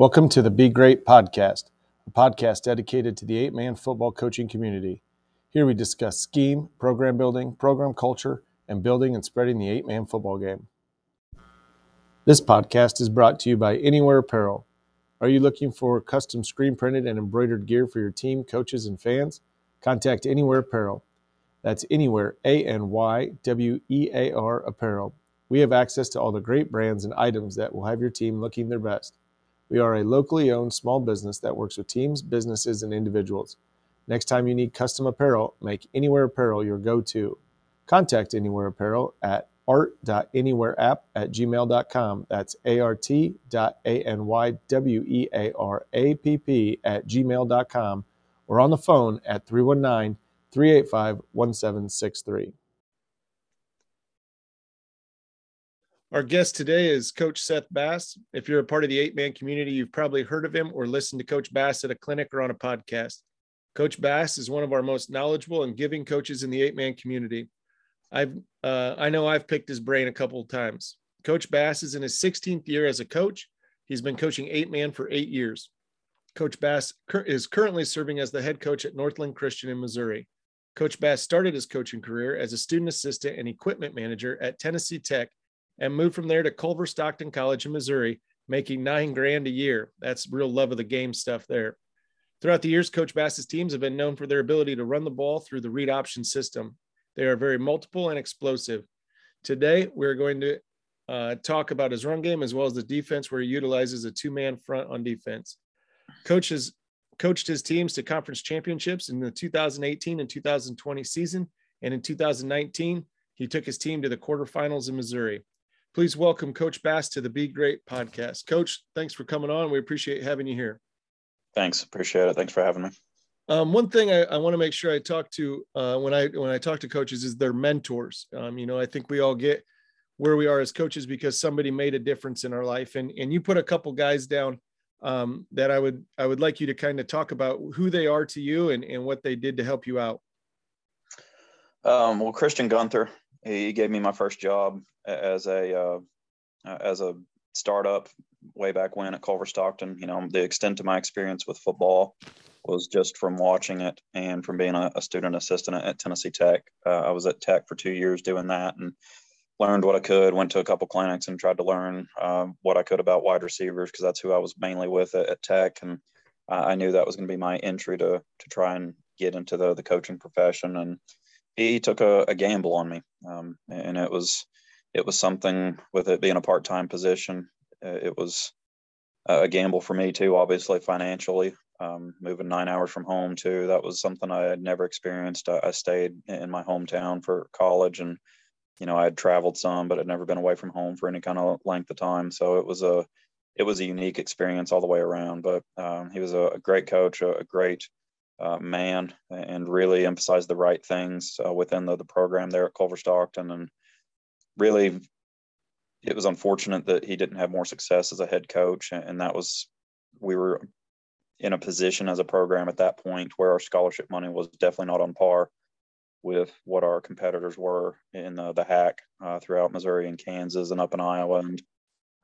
Welcome to the Be Great podcast, a podcast dedicated to the eight man football coaching community. Here we discuss scheme, program building, program culture, and building and spreading the eight man football game. This podcast is brought to you by Anywhere Apparel. Are you looking for custom screen printed and embroidered gear for your team, coaches, and fans? Contact Anywhere Apparel. That's Anywhere, A N Y W E A R Apparel. We have access to all the great brands and items that will have your team looking their best. We are a locally owned small business that works with teams, businesses, and individuals. Next time you need custom apparel, make Anywhere Apparel your go to. Contact Anywhere Apparel at art.anywhereapp at gmail.com. That's A-R-T.A-N-Y-W-E-A-R-A-P-P at gmail.com or on the phone at 319 385 1763. Our guest today is Coach Seth Bass. If you're a part of the eight man community, you've probably heard of him or listened to Coach Bass at a clinic or on a podcast. Coach Bass is one of our most knowledgeable and giving coaches in the eight man community. I've uh, I know I've picked his brain a couple of times. Coach Bass is in his 16th year as a coach. He's been coaching eight man for eight years. Coach Bass is currently serving as the head coach at Northland Christian in Missouri. Coach Bass started his coaching career as a student assistant and equipment manager at Tennessee Tech and moved from there to Culver Stockton College in Missouri, making nine grand a year. That's real love of the game stuff there. Throughout the years, Coach Bass's teams have been known for their ability to run the ball through the read option system. They are very multiple and explosive. Today, we're going to uh, talk about his run game as well as the defense, where he utilizes a two man front on defense. Coach has coached his teams to conference championships in the 2018 and 2020 season. And in 2019, he took his team to the quarterfinals in Missouri. Please welcome Coach Bass to the Be Great podcast. Coach, thanks for coming on. We appreciate having you here. Thanks. Appreciate it. Thanks for having me. Um, one thing I, I want to make sure I talk to uh, when I when I talk to coaches is their mentors. Um, you know, I think we all get where we are as coaches because somebody made a difference in our life, and and you put a couple guys down um, that I would I would like you to kind of talk about who they are to you and and what they did to help you out. Um, well, Christian Gunther, he gave me my first job as a uh, as a startup way back when at Culver Stockton. You know, the extent of my experience with football was just from watching it and from being a, a student assistant at, Tennessee Tech. Uh, I was at Tech for two years doing that and learned what I could. Went to a couple clinics and tried to learn um, what I could about wide receivers because that's who I was mainly with at, at Tech, and uh, I knew that was going to be my entry to to try and get into the the coaching profession. And he, took a, a, gamble on me, um, and it was it was something with it being a part time position. Uh, it was a gamble for me too, obviously financially. Um, moving nine hours from home too, that was something I had never experienced. I, I, stayed in my hometown for college, and you know I had traveled some, but I'd never been away from home for any kind of length of time. So it was a it was a unique experience all the way around. But um, he was a, a, great coach, a, a great uh, man, and really emphasize the right things uh, within the, the program there at Culver Stockton, and really it was unfortunate that he didn't have more success as a head coach. And that was we were in a position as a program at that point where our scholarship money was definitely not on par with what our competitors were in the, the HAC uh, throughout Missouri and Kansas and up in Iowa and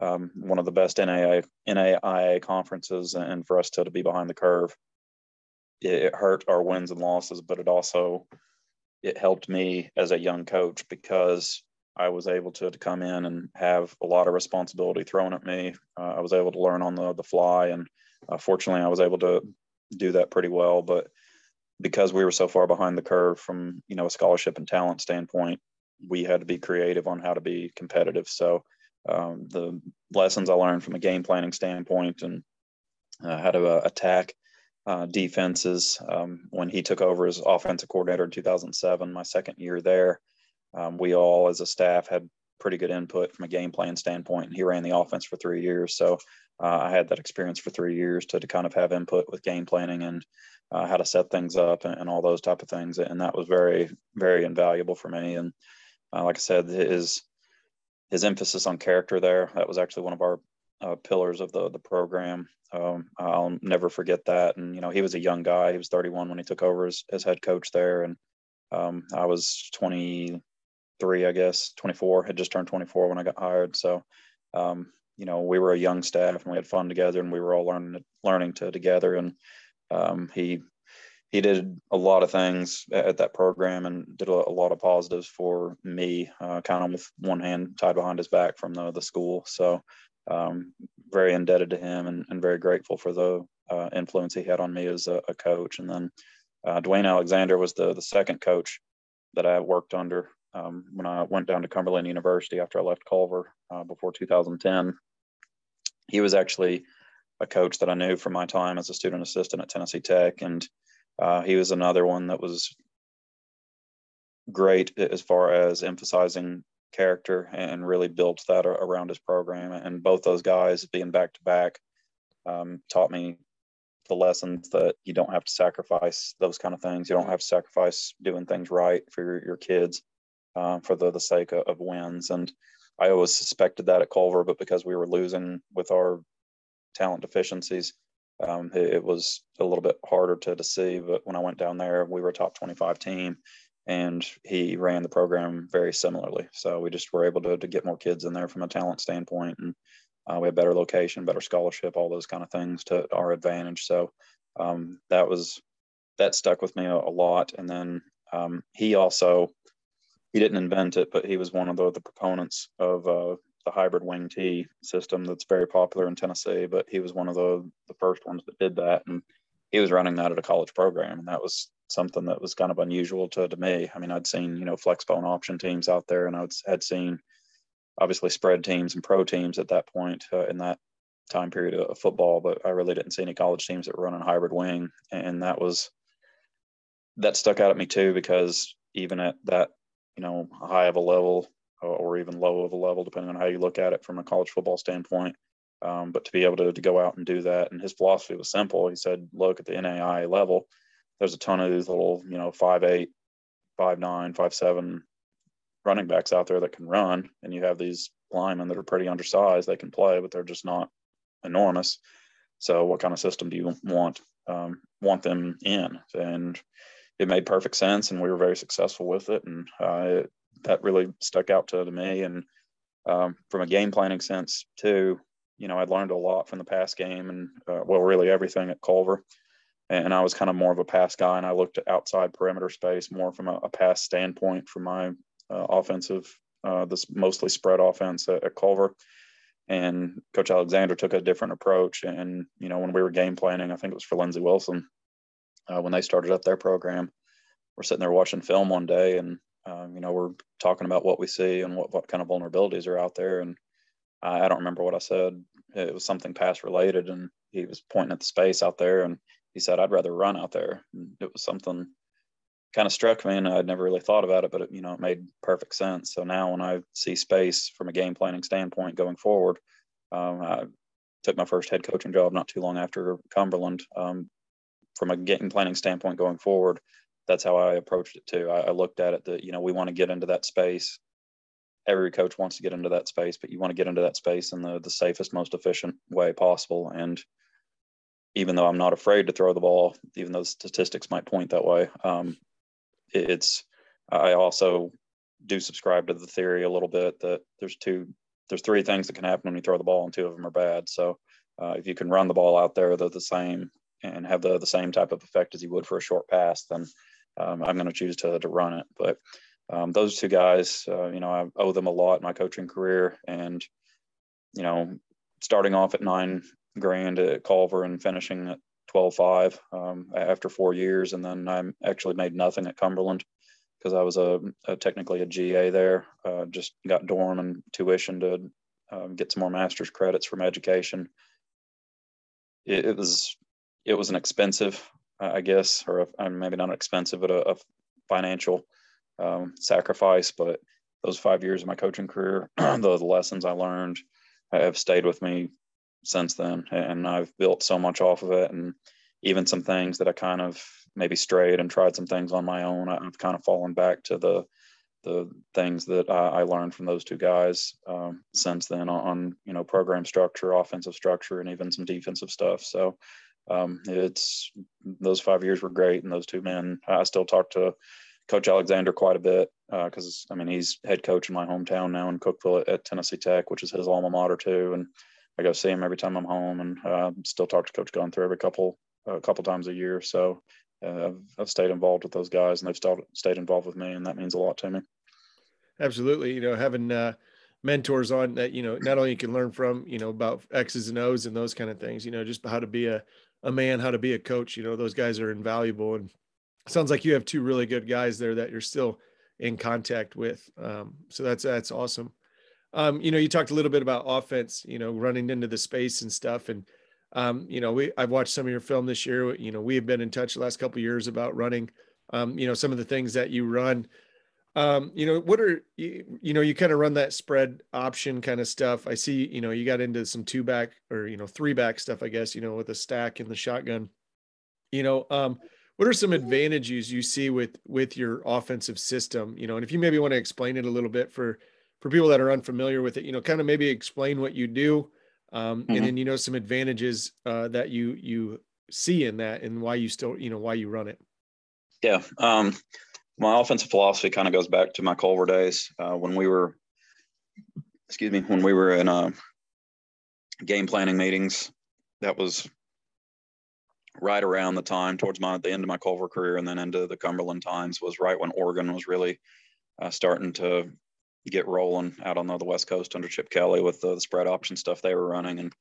um, one of the best NAIA, NAIA conferences and for us to, to be behind the curve it, hurt our wins and losses but it also it helped me as a young coach because I was able to, to come in and have a lot of responsibility thrown at me. Uh, I was able to learn on the, the fly, and uh, fortunately, I was able to do that pretty well. But because we were so far behind the curve from you know a scholarship and talent standpoint, we had to be creative on how to be competitive. So um, the lessons I learned from a game planning standpoint and uh, how to uh, attack uh, defenses um, when he took over as offensive coordinator in 2007, my second year there um, we all as a staff had pretty good input from a game plan standpoint. And he ran the offense for three years. So uh, I had that experience for three years to, to kind of have input with game planning and uh, how to set things up and, and, all those type of things. And that was very, very invaluable for me. And uh, like I said, his, his emphasis on character there, that was actually one of our uh, pillars of the, the program. Um, I'll never forget that. And, you know, he was a young guy. He was 31 when he took over as, as head coach there. And um, I was 23, I guess, 24, had just turned 24 when I got hired. So um, you know, we were a young staff and we had fun together and we were all learning learning to together. And um, he he did a lot of things at that program and did a, lot of positives for me, uh, kind of with one hand tied behind his back from the the school. So um, very indebted to him and, and very grateful for the uh, influence he had on me as a, a coach. And then uh, Dewayne Alexander was the the second coach that I worked under um, when I went down to Cumberland University after I left Culver uh, before 2010. He was actually a coach that I knew from my time as a student assistant at Tennessee Tech, and uh, he was another one that was great as far as emphasizing character and really built that around his program. And both those guys being back to back um, taught me the lessons that you don't have to sacrifice those kind of things. You don't have to sacrifice doing things right for your, your kids um, for the, the sake of, of, wins. And I always suspected that at Culver, but because we were losing with our talent deficiencies, um, it, it, was a little bit harder to, to see. But when I went down there, we were a top 25 team and he ran the program very similarly. So we just were able to, to get more kids in there from a talent standpoint. And uh, we had better location, better scholarship, all those kind of things to our advantage. So um, that was that stuck with me a, a lot. And then um, he also he didn't invent it, but he was one of the, the proponents of uh, the hybrid wing T system that's very popular in Tennessee. But he was one of the the first ones that did that, and he was running that at a college program, and that was something that was kind of unusual to, to me. I mean, I'd seen you know flexbone option teams out there, and I had seen obviously spread teams and pro teams at that point uh, in that time period of football, but I really didn't see any college teams that were running hybrid wing, and that was that stuck out at me too because even at that you know high of a level or even low of a level, depending on how you look at it from a college football standpoint. Um, but to be able to, to go out and do that, and his philosophy was simple. He said, "Look at the NAI level. There's a ton of these little, you know, five eight, five nine, five seven running backs out there that can run, and you have these linemen that are pretty undersized. They can play, but they're just not enormous. So, what kind of system do you want um, want them in? And it made perfect sense, and we were very successful with it, and uh, it, that really stuck out to, to me. And um, from a game planning sense too, you know, I'd learned a lot from the past game, and uh, well, really everything at Culver. And I was kind of more of a pass guy, and I looked at outside perimeter space more from a, a pass standpoint from my uh, offensive, uh, this mostly spread offense at, at Culver. And Coach Alexander took a different approach. And, you know, when we were game planning, I think it was for Lindsey Wilson, uh, when they started up their program, we're sitting there watching film one day and, um, you know, we're talking about what we see and what, what kind of vulnerabilities are out there. And I, I don't remember what I said. It was something pass related. And he was pointing at the space out there and he said, I'd rather run out there. And it was something kind of struck me and I'd never really thought about it, but it, you know, it made perfect sense. So now when I see space from a game planning standpoint going forward, um, I took my first head coaching job not too long after Cumberland. Um, from a game planning standpoint going forward, that's how I approached it too. I, I looked at it that, you know, we want to get into that space. Every coach wants to get into that space, but you want to get into that space in the, the safest, most efficient way possible. And even though I'm not afraid to throw the ball, even though statistics might point that way, um, it's I also do subscribe to the theory a little bit that there's two there's three things that can happen when you throw the ball and two of them are bad. So uh, if you can run the ball out there, they're the same and have the, the same type of effect as you would for a short pass, then um, I'm going to choose to, to run it. But um, those two guys, uh, you know, I owe them a lot in my coaching career. And, you know, starting off at nine grand at Culver and finishing at 12.5 um, after four years. And then I actually made nothing at Cumberland because I was a, a, technically a GA there. Uh, just got dorm and tuition to um, get some more master's credits from education. It, it was it was an expensive, I guess, or a, maybe not expensive, but a, a financial um, sacrifice. But those five years of my coaching career, the, the lessons I learned have stayed with me since then, and I've built so much off of it. And even some things that I kind of maybe strayed and tried some things on my own, I've kind of fallen back to the the things that I, I learned from those two guys um, since then on you know program structure, offensive structure, and even some defensive stuff. So um, it's those five years were great, and those two men. I still talk to Coach Alexander quite a bit because uh, I mean he's head coach in my hometown now in Cookeville at, at, Tennessee Tech, which is his alma mater too. And I go see him every time I'm home, and uh, still talk to Coach Gunther every couple a couple times a year. So uh, I've, I've, stayed involved with those guys, and they've stayed stayed involved with me, and that means a lot to me. Absolutely, you know, having uh, mentors on that, you know, not only you can learn from, you know, about X's and O's and those kind of things, you know, just how to be a a man, how to be a coach. You know, those guys are invaluable, and sounds like you have two really good guys there that you're still in contact with. Um, so that's that's awesome. Um, you know, you talked a little bit about offense. You know, running into the space and stuff, and um, you know, we I've watched some of your film this year. You know, we have been in touch the last couple years about running. Um, you know, some of the things that you run. Um, you know, what are you, you know, you kind of run that spread option kind of stuff. I see, you know, you got into some two back or, you know, three back stuff, I guess, you know, with the stack and the shotgun, you know, um, what are some advantages you see with, with your offensive system, you know, and if you maybe want to explain it a little bit for, for people that are unfamiliar with it, you know, kind of maybe explain what you do, um, mm-hmm. and then, you know, some advantages, uh, that you, you see in that and why you still, you know, why you run it. Yeah. Um, my offensive philosophy kind of goes back to my Culver days uh, when we were, excuse me, when we were in uh, game planning meetings. That was right around the time towards my the end of my Culver career, and then into the Cumberland times was right when Oregon was really uh, starting to get rolling out on the, the West Coast under Chip Kelly with the, the, spread option stuff they were running, and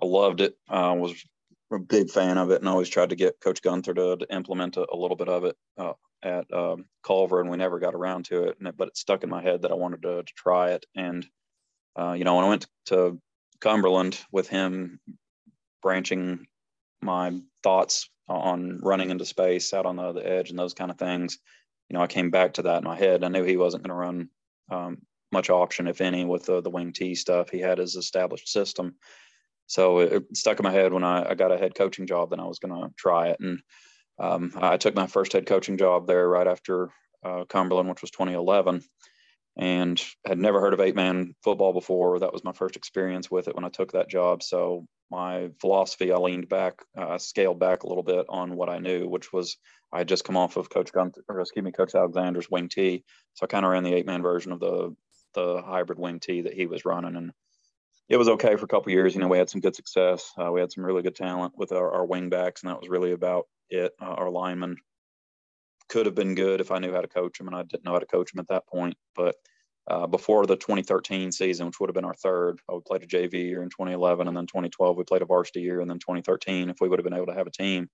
I loved it. Uh, was a big fan of it, and always tried to get Coach Gunther to, to implement a, a, little bit of it uh, at um, Culver, and we never got around to it. it. But it stuck in my head that I wanted to, to try it. And uh, you know, when I went to Cumberland with him, branching my thoughts on running into space out on the, the edge and those kind of things, you know, I came back to that in my head. I knew he wasn't going to run um, much option, if any, with the, the wing T stuff. He had his established system. So it, stuck in my head when I, I got a head coaching job, then I was going to try it. And um, I took my first head coaching job there right after uh, Cumberland, which was 2011, and had never heard of eight man football before. That was my first experience with it when I took that job. So my philosophy, I leaned back, uh, scaled back a little bit on what I knew, which was I had just come off of Coach Gunther, or excuse me, Coach Alexander's wing T. So I kind of ran the eight man version of the the hybrid wing T that he was running, and it was okay for a couple years. You know, we had some good success. Uh, we had some really good talent with our, our wing backs, and that was really about it. Uh, our linemen could have been good if I knew how to coach them, and I didn't know how to coach them at that point. But uh, before the 2013 season, which would have been our third, I would played a JV year in 2011, and then 2012 we played a varsity year, and then 2013, if we would have been able to have a team,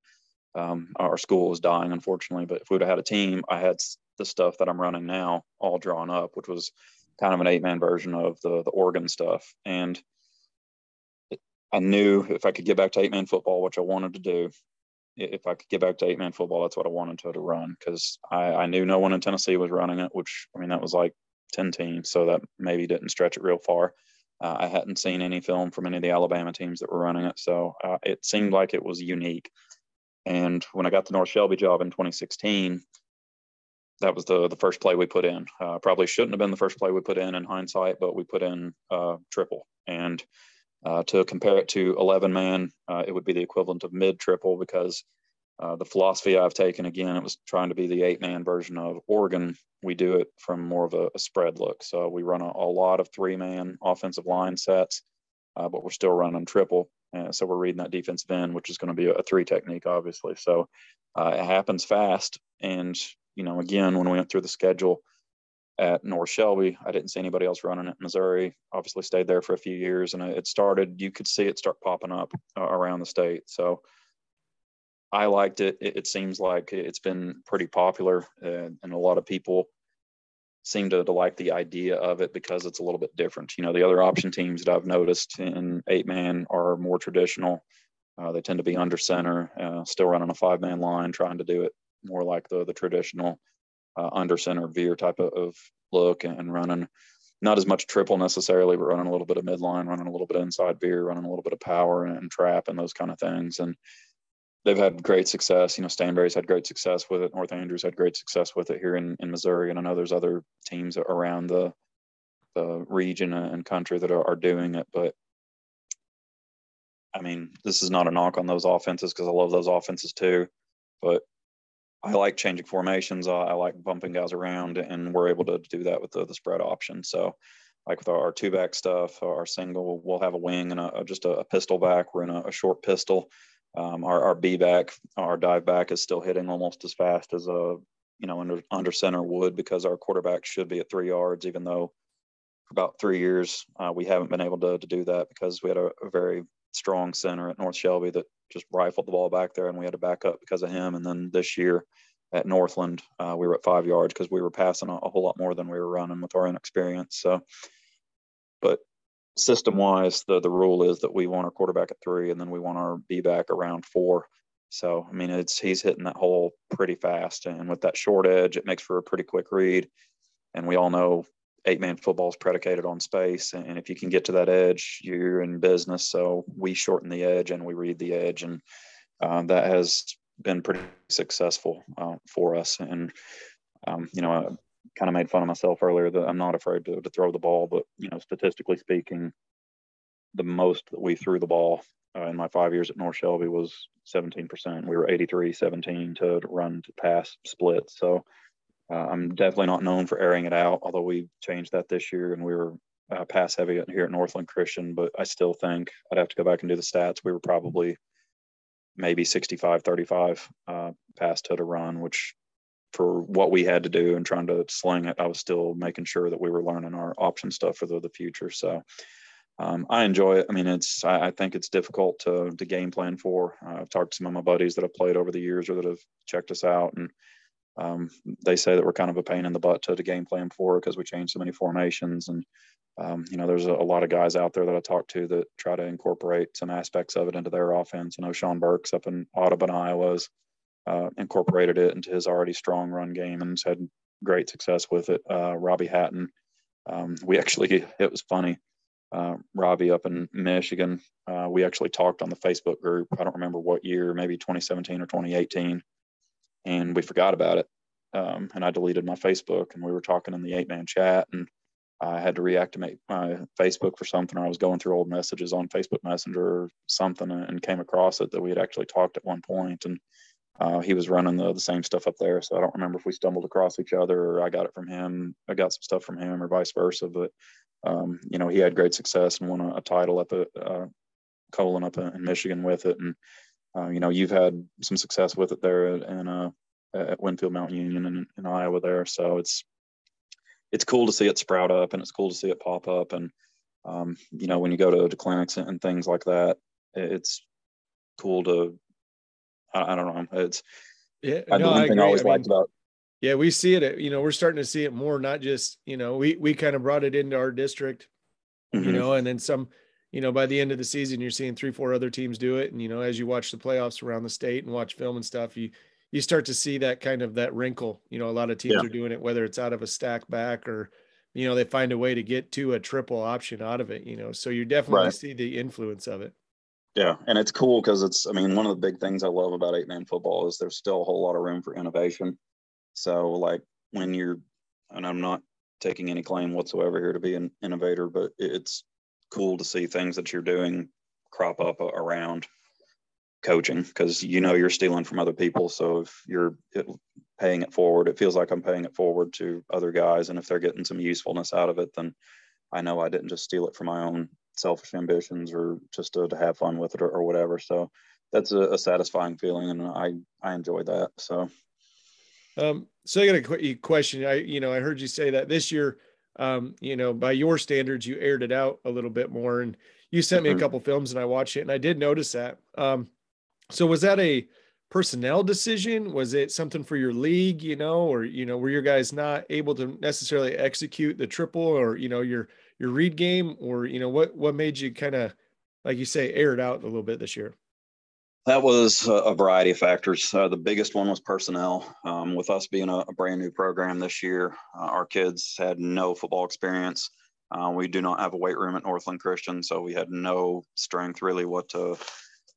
um, our school was dying, unfortunately. But if we would have had a team, I had the stuff that I'm running now all drawn up, which was kind of an eight man version of the the Oregon stuff, and I knew if I could get back to eight man football, which I wanted to do, if I could get back to eight man football, that's what I wanted to, to run because I, I knew no one in Tennessee was running it, which I mean, that was like 10 teams. So that maybe didn't stretch it real far. Uh, I hadn't seen any film from any of the Alabama teams that were running it. So uh, it seemed like it was unique. And when I got the North Shelby job in 2016, that was the the first play we put in. Uh, probably shouldn't have been the first play we put in in hindsight, but we put in uh, triple. And uh, to compare it to 11 man, uh, it would be the equivalent of mid triple because uh, the philosophy I've taken again, it was trying to be the eight man version of Oregon. We do it from more of a, a spread look. So we run a, a, lot of three man offensive line sets, uh, but we're still running triple. And so we're reading that defensive end, which is going to be a, three technique, obviously. So uh, it happens fast. And, you know, again, when we went through the schedule, at North Shelby. I didn't see anybody else running it. Missouri obviously stayed there for a few years, and it started. You could see it start popping up uh, around the state. So I liked it. it. it. seems like it's been pretty popular, uh, and a lot of people seem to, to like the idea of it because it's a little bit different. You know, the other option teams that I've noticed in eight man are more traditional. Uh, they tend to be under center, uh, still running a five man line, trying to do it more like the the traditional uh, under center veer type of, of look and running not as much triple necessarily, but running a little bit of midline, running a little bit of inside veer, running a little bit of power and trap and those kind of things. And they've had great success. You know, Stanberry's had great success with it. North Andrews had great success with it here in, in Missouri. And I know there's other teams around the the region and country that are, are doing it. But I mean, this is not a knock on those offenses because I love those offenses too. But I like changing formations. I, I, like bumping guys around, and we're able to do that with the, the spread option. So, like with our, our two back stuff, our single, we'll have a wing and a, just a, pistol back. We're in a, a short pistol. Um, our, our B back, our dive back is still hitting almost as fast as a you know under under center would because our quarterback should be at three yards, even though for about three years uh, we haven't been able to, to do that because we had a, a very strong center at North Shelby that just rifled the ball back there, and we had to back up because of him. And then this year at Northland, uh, we were at five yards because we were passing a, a, whole lot more than we were running with our inexperience. So, but system wise, the the rule is that we want our quarterback at three, and then we want our B back around four. So, I mean, it's he's hitting that hole pretty fast, and with that short edge, it makes for a pretty quick read. And we all know eight man football is predicated on space. And if you can get to that edge, you're in business. So we shorten the edge and we read the edge. And uh, that has been pretty successful uh, for us. And, um, you know, kind of made fun of myself earlier that I'm not afraid to, to throw the ball, but, you know, statistically speaking, the most that we threw the ball uh, in my five years at North Shelby was 17%. We were 83, 17 to run to pass split. So, uh, I'm definitely not known for airing it out, although we changed that this year and we were uh, pass heavy here at Northland Christian. But I still think I'd have to go back and do the stats. We were probably maybe 65 35 uh, pass to run, which for what we had to do and trying to sling it, I was still making sure that we were learning our option stuff for the, the future. So um, I enjoy it. I mean, it's I, I, think it's difficult to to game plan for. Uh, I've talked to some of my buddies that have played over the years or that have checked us out, and um, they say that we're kind of a pain in the butt to, to game plan for because we change so many formations. And, um, you know, there's a, a, lot of guys out there that I talk to that try to incorporate some aspects of it into their offense. You know, Sean Burks up in Audubon, Iowa, has uh, incorporated it into his already strong run game and has had great success with it. Uh, Robbie Hatton, um, we actually, it was funny. Uh, Robbie up in Michigan, uh, we actually talked on the Facebook group. I don't remember what year, maybe 2017 or 2018 and we forgot about it. Um, and I deleted my Facebook, and we were talking in the eight man chat, and I had to reactivate my Facebook for something. Or I was going through old messages on Facebook Messenger or something, and came across it that we had actually talked at one point, and uh, he was running the, the same stuff up there. So I don't remember if we stumbled across each other or I got it from him. I got some stuff from him, or vice versa. But um, you know, he had great success and won a, a title up at uh, Colon up in Michigan with it, and uh, you know, you've had some success with it there and uh, at Winfield Mount Union in, in Iowa there. So it's it's cool to see it sprout up and it's cool to see it pop up. And um, you know, when you go to, to clinics and, and things like that, it's cool to I, I, don't know. It's yeah. I, no, I, I always I liked about yeah, we see it. You know, we're starting to see it more. Not just you know, we we kind of brought it into our district, mm-hmm. you know, and then some you know, by the end of the season, you're seeing three, four other teams do it. And, you know, as you watch the playoffs around the state and watch film and stuff, you, you start to see that kind of that wrinkle. You know, a lot of teams yeah. are doing it, whether it's out of a stack back or, you know, they find a way to get to a triple option out of it, you know, so you definitely right. see the influence of it. Yeah. And it's cool because it's, I mean, one of the big things I love about eight man football is there's still a whole lot of room for innovation. So, like, when you're, and I'm not taking any claim whatsoever here to be an innovator, but it's cool to see things that you're doing crop up around coaching because you know you're stealing from other people. So if you're uh, paying it forward, it feels like I'm paying it forward to other guys. And if they're getting some usefulness out of it, then I know I didn't just steal it for my own selfish ambitions or just to, to have fun with it or, or whatever. So that's a, a, satisfying feeling, and I I enjoy that. So, um, so I got a quick question. I you know I heard you say that this year um, you know, by your standards, you aired it out a little bit more. And you sent me a mm-hmm. couple films and I watched it and I did notice that. Um, so was that a personnel decision? Was it something for your league, you know, or, you know, were your guys not able to necessarily execute the triple or, you know, your, your read game or, you know, what, what made you kind of, like you say, air it out a little bit this year? That was a variety of factors. Uh, the biggest one was personnel. Um, with us being a, a, brand new program this year, uh, our kids had no football experience. Uh, we do not have a weight room at Northland Christian, so we had no strength really what to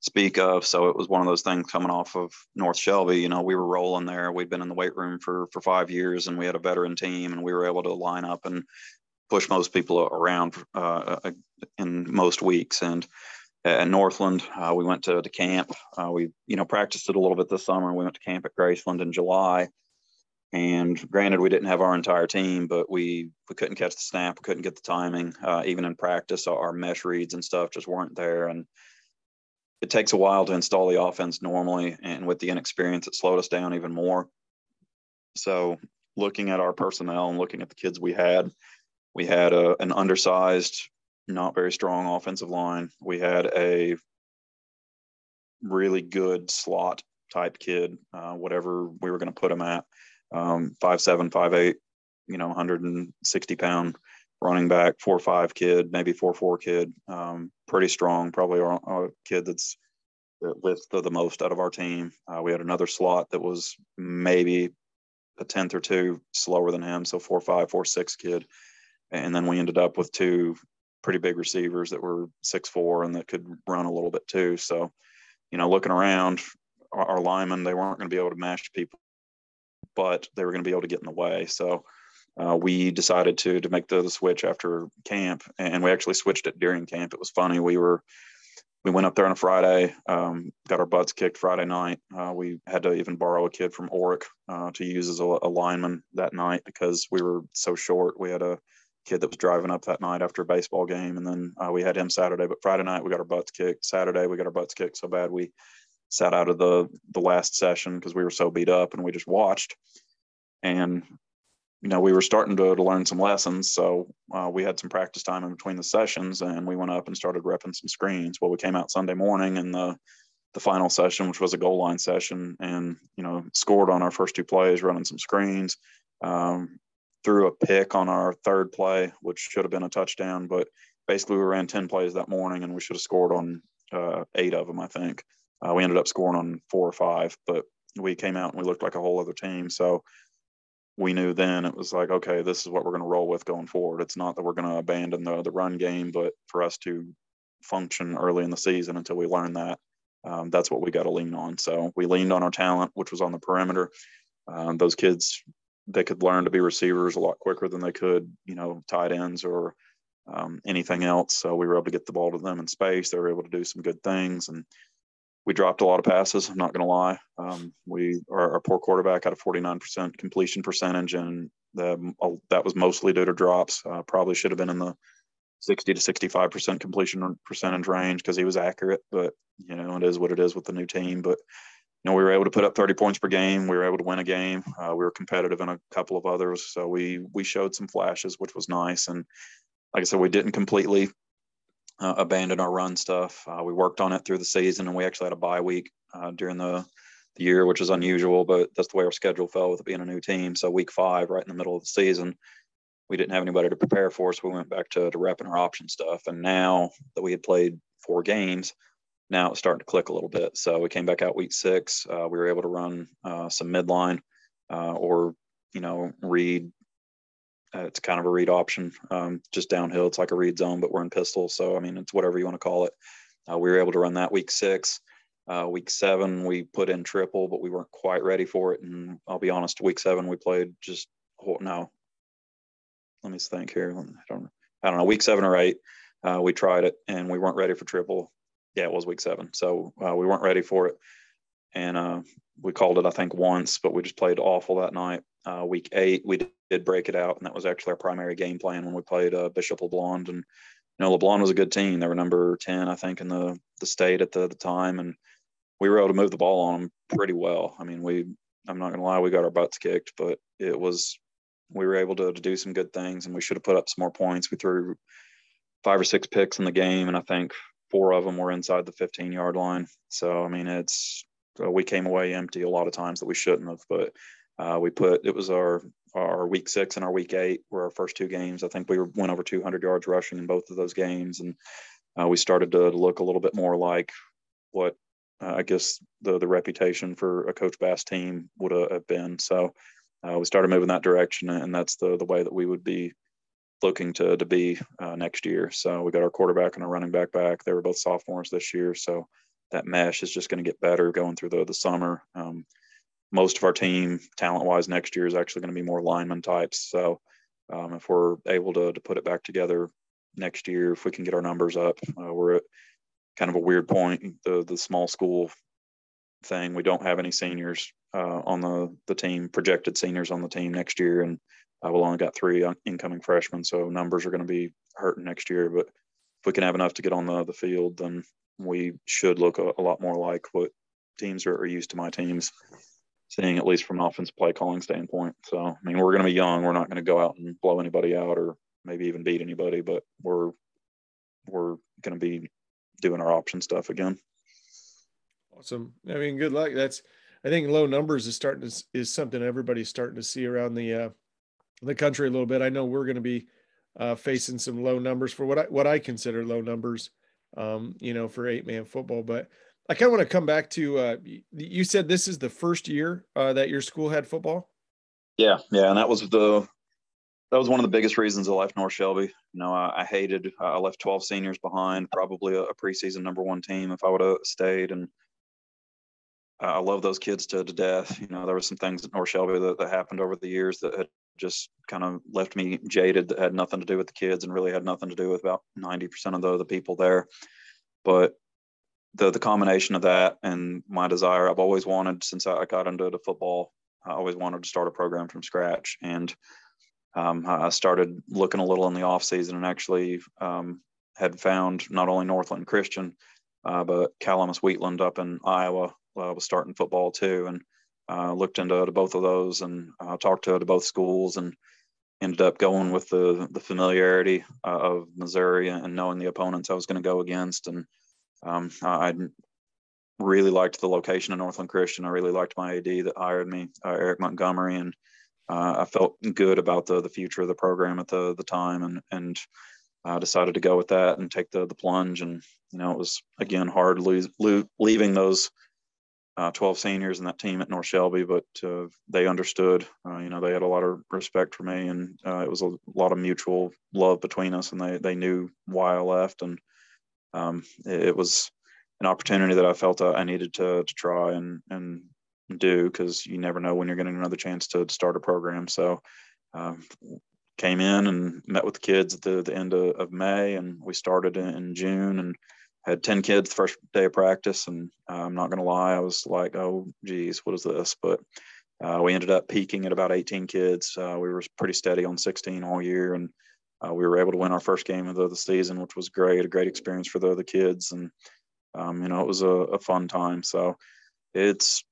speak of. So it was one of those things coming off of North Shelby. You know, we were rolling there. We'd been in the weight room for for five years, and we had a veteran team, and we were able to line up and push most people around uh, in most weeks. And at Northland. Uh, we went to, to camp. Uh, we, you know, practiced it a little bit this summer. We went to camp at Graceland in July. And granted, we didn't have our entire team, but we we couldn't catch the snap, we couldn't get the timing. Uh, even in practice, our mesh reads and stuff just weren't there. And it takes a while to install the offense normally, and with the inexperience, it slowed us down even more. So, looking at our personnel and looking at the kids we had, we had a, an undersized not very strong offensive line. We had a really good slot type kid, uh, whatever we were going to put him at, um, five seven, five eight, you know, 160 pound running back, four five kid, maybe four four kid, um, pretty strong, probably a kid that's that lifts the, the most out of our team. Uh, we had another slot that was maybe a tenth or two slower than him, so four five, four six kid, and then we ended up with two pretty big receivers that were six four and that could run a little bit too. So, you know, looking around, our, our linemen they weren't going to be able to mash people, but they were going to be able to get in the way. So. Uh, we decided to to make the, the switch after camp, and we actually switched it during camp. It was funny. We were we went up there on a Friday, um, got our butts kicked Friday night. Uh, we had to even borrow a kid from Orrick uh, to use as a, a, lineman that night because we were so short. We had a kid that was driving up that night after a baseball game, and then uh, we had him Saturday. But Friday night we got our butts kicked. Saturday we got our butts kicked so bad we sat out of the the last session because we were so beat up, and we just watched. And you know we were starting to, to learn some lessons, so uh, we had some practice time in between the sessions, and we went up and started repping some screens. Well, we came out Sunday morning and the the final session, which was a goal line session, and you know scored on our first two plays, running some screens. Um, threw a pick on our third play, which should have been a touchdown. But basically, we ran 10 plays that morning and we should have scored on uh, eight of them, I think. Uh, we ended up scoring on four or five, but we came out and we looked like a whole other team. So we knew then it was like, okay, this is what we're going to roll with going forward. It's not that we're going to abandon the, the run game, but for us to function early in the season until we learn that, um, that's what we got to lean on. So we leaned on our talent, which was on the perimeter. Um, those kids they could learn to be receivers a lot quicker than they could, you know, tight ends or um, anything else. So we were able to get the ball to them in space. They were able to do some good things, and we dropped a lot of passes. I'm not going to lie. Um, we our, our, poor quarterback had a 49% completion percentage, and the, uh, that was mostly due to drops. Uh, probably should have been in the 60 to 65% completion percentage range because he was accurate. But you know, it is what it is with the new team. But know, we were able to put up 30 points per game. We were able to win a game. Uh, we were competitive in a couple of others. So we we showed some flashes, which was nice. And like I said, we didn't completely uh, abandon our run stuff. Uh, we worked on it through the season, and we actually had a bye week uh, during the the year, which is unusual, but that's the way our schedule fell with it being a new team. So week five, right in the middle of the season, we didn't have anybody to prepare for us. We went back to, to repping our option stuff. And now that we had played four games, now it's starting to click a little bit. So we came back out week six. Uh, we were able to run uh, some midline uh, or, you know, read. Uh, it's kind of a read option, um, just downhill. It's like a read zone, but we're in pistol. So, I mean, it's whatever you want to call it. Uh, we were able to run that week six. Uh, week seven, we put in triple, but we weren't quite ready for it. And I'll be honest, week seven, we played just, no, let me think here. I don't, I don't know, week seven or eight, we tried it and we weren't ready for triple yeah, it was week seven. So uh, we weren't ready for it. And uh, we called it, I think, once, but we just played awful that night. Uh, week eight, we did break it out, and that was actually our primary game plan when we played uh, Bishop LeBlond. And, you know, LeBlond was a good team. They were number 10, I think, in the, the state at the, the time. And we were able to move the ball on them pretty well. I mean, we, I'm not going to lie, we got our butts kicked, but it was, we were able to, to do some good things, and we should have put up some more points. We threw five or six picks in the game, and I think four of them were inside the 15 yard line. So, I mean, it's, uh, we came away empty a lot of times that we shouldn't have, but uh, we put, it was our, our week six and our week eight were our first two games. I think we were, went over 200 yards rushing in both of those games. And uh, we started to look a little bit more like what uh, I guess the, the reputation for a coach bass team would have been. So uh, we started moving that direction and that's the, the way that we would be looking to to be uh, next year. So we got our quarterback and our running back back. They were both sophomores this year, so that mesh is just going to get better going through the the summer. Um, most of our team, talent wise, next year is actually going to be more lineman types. So um, if we're able to to put it back together next year, if we can get our numbers up, uh, we're at kind of a weird point. The the small school thing. We don't have any seniors uh, on the the team, projected seniors on the team next year, and uh, we'll only got three incoming freshmen, so numbers are going to be hurting next year. But if we can have enough to get on the the field, then we should look a, a lot more like what teams are, are, used to my teams seeing, at least from offense play calling standpoint. So, I mean, we're going to be young. We're not going to go out and blow anybody out or maybe even beat anybody, but we're we're going to be doing our option stuff again. Awesome. I mean, good luck. That's I think low numbers is starting to is something everybody's starting to see around the uh, the country a little bit. I know we're going to be uh, facing some low numbers for what I what I consider low numbers, um, you know, for eight man football. But I kind of want to come back to uh, you said this is the first year uh, that your school had football. Yeah, yeah, and that was the that was one of the biggest reasons I left North Shelby. You know, I, I hated I left 12 seniors behind, probably a, a preseason number one team if I would have stayed, and I love those kids to, to death. You know, there were some things at North Shelby that, that happened over the years that had just kind of left me jaded that had nothing to do with the kids and really had nothing to do with about 90% of the, the people there. But the the combination of that and my desire, I've always wanted since I got into the football, I always wanted to start a program from scratch. And um, I started looking a little in the off season and actually um, had found not only Northland Christian, uh, but Calamus Wheatland up in Iowa uh, was starting football too, and uh, looked into both of those and uh, talked to, to both schools and ended up going with the the familiarity uh, of Missouri and knowing the opponents I was going to go against, and um, I really liked the location of Northland Christian. I really liked my AD that hired me, uh, Eric Montgomery, and uh, I felt good about the the future of the program at the the time, and and I decided to go with that and take the the plunge. And you know, it was again hard lose, lo- leaving those uh, 12 seniors in that team at North Shelby, but uh, they understood. Uh, you know, they had a lot of respect for me, and uh, it was a lot of mutual love between us, and they they knew why I left, and um, it, it, was an opportunity that I felt I needed to to try and and do because you never know when you're getting another chance to, start a program. So. Um, came in and met with the kids at the, the end of, of May, and we started in June, and had 10 kids the first day of practice and uh, i'm not going to lie i was like oh geez what is this? But uh, we ended up peaking at about 18 kids. Uh, we were pretty steady on 16 all year and uh, we were able to win our first game of the, season which was great a great experience for the, other kids and um, you know it was a, a, fun time. So it's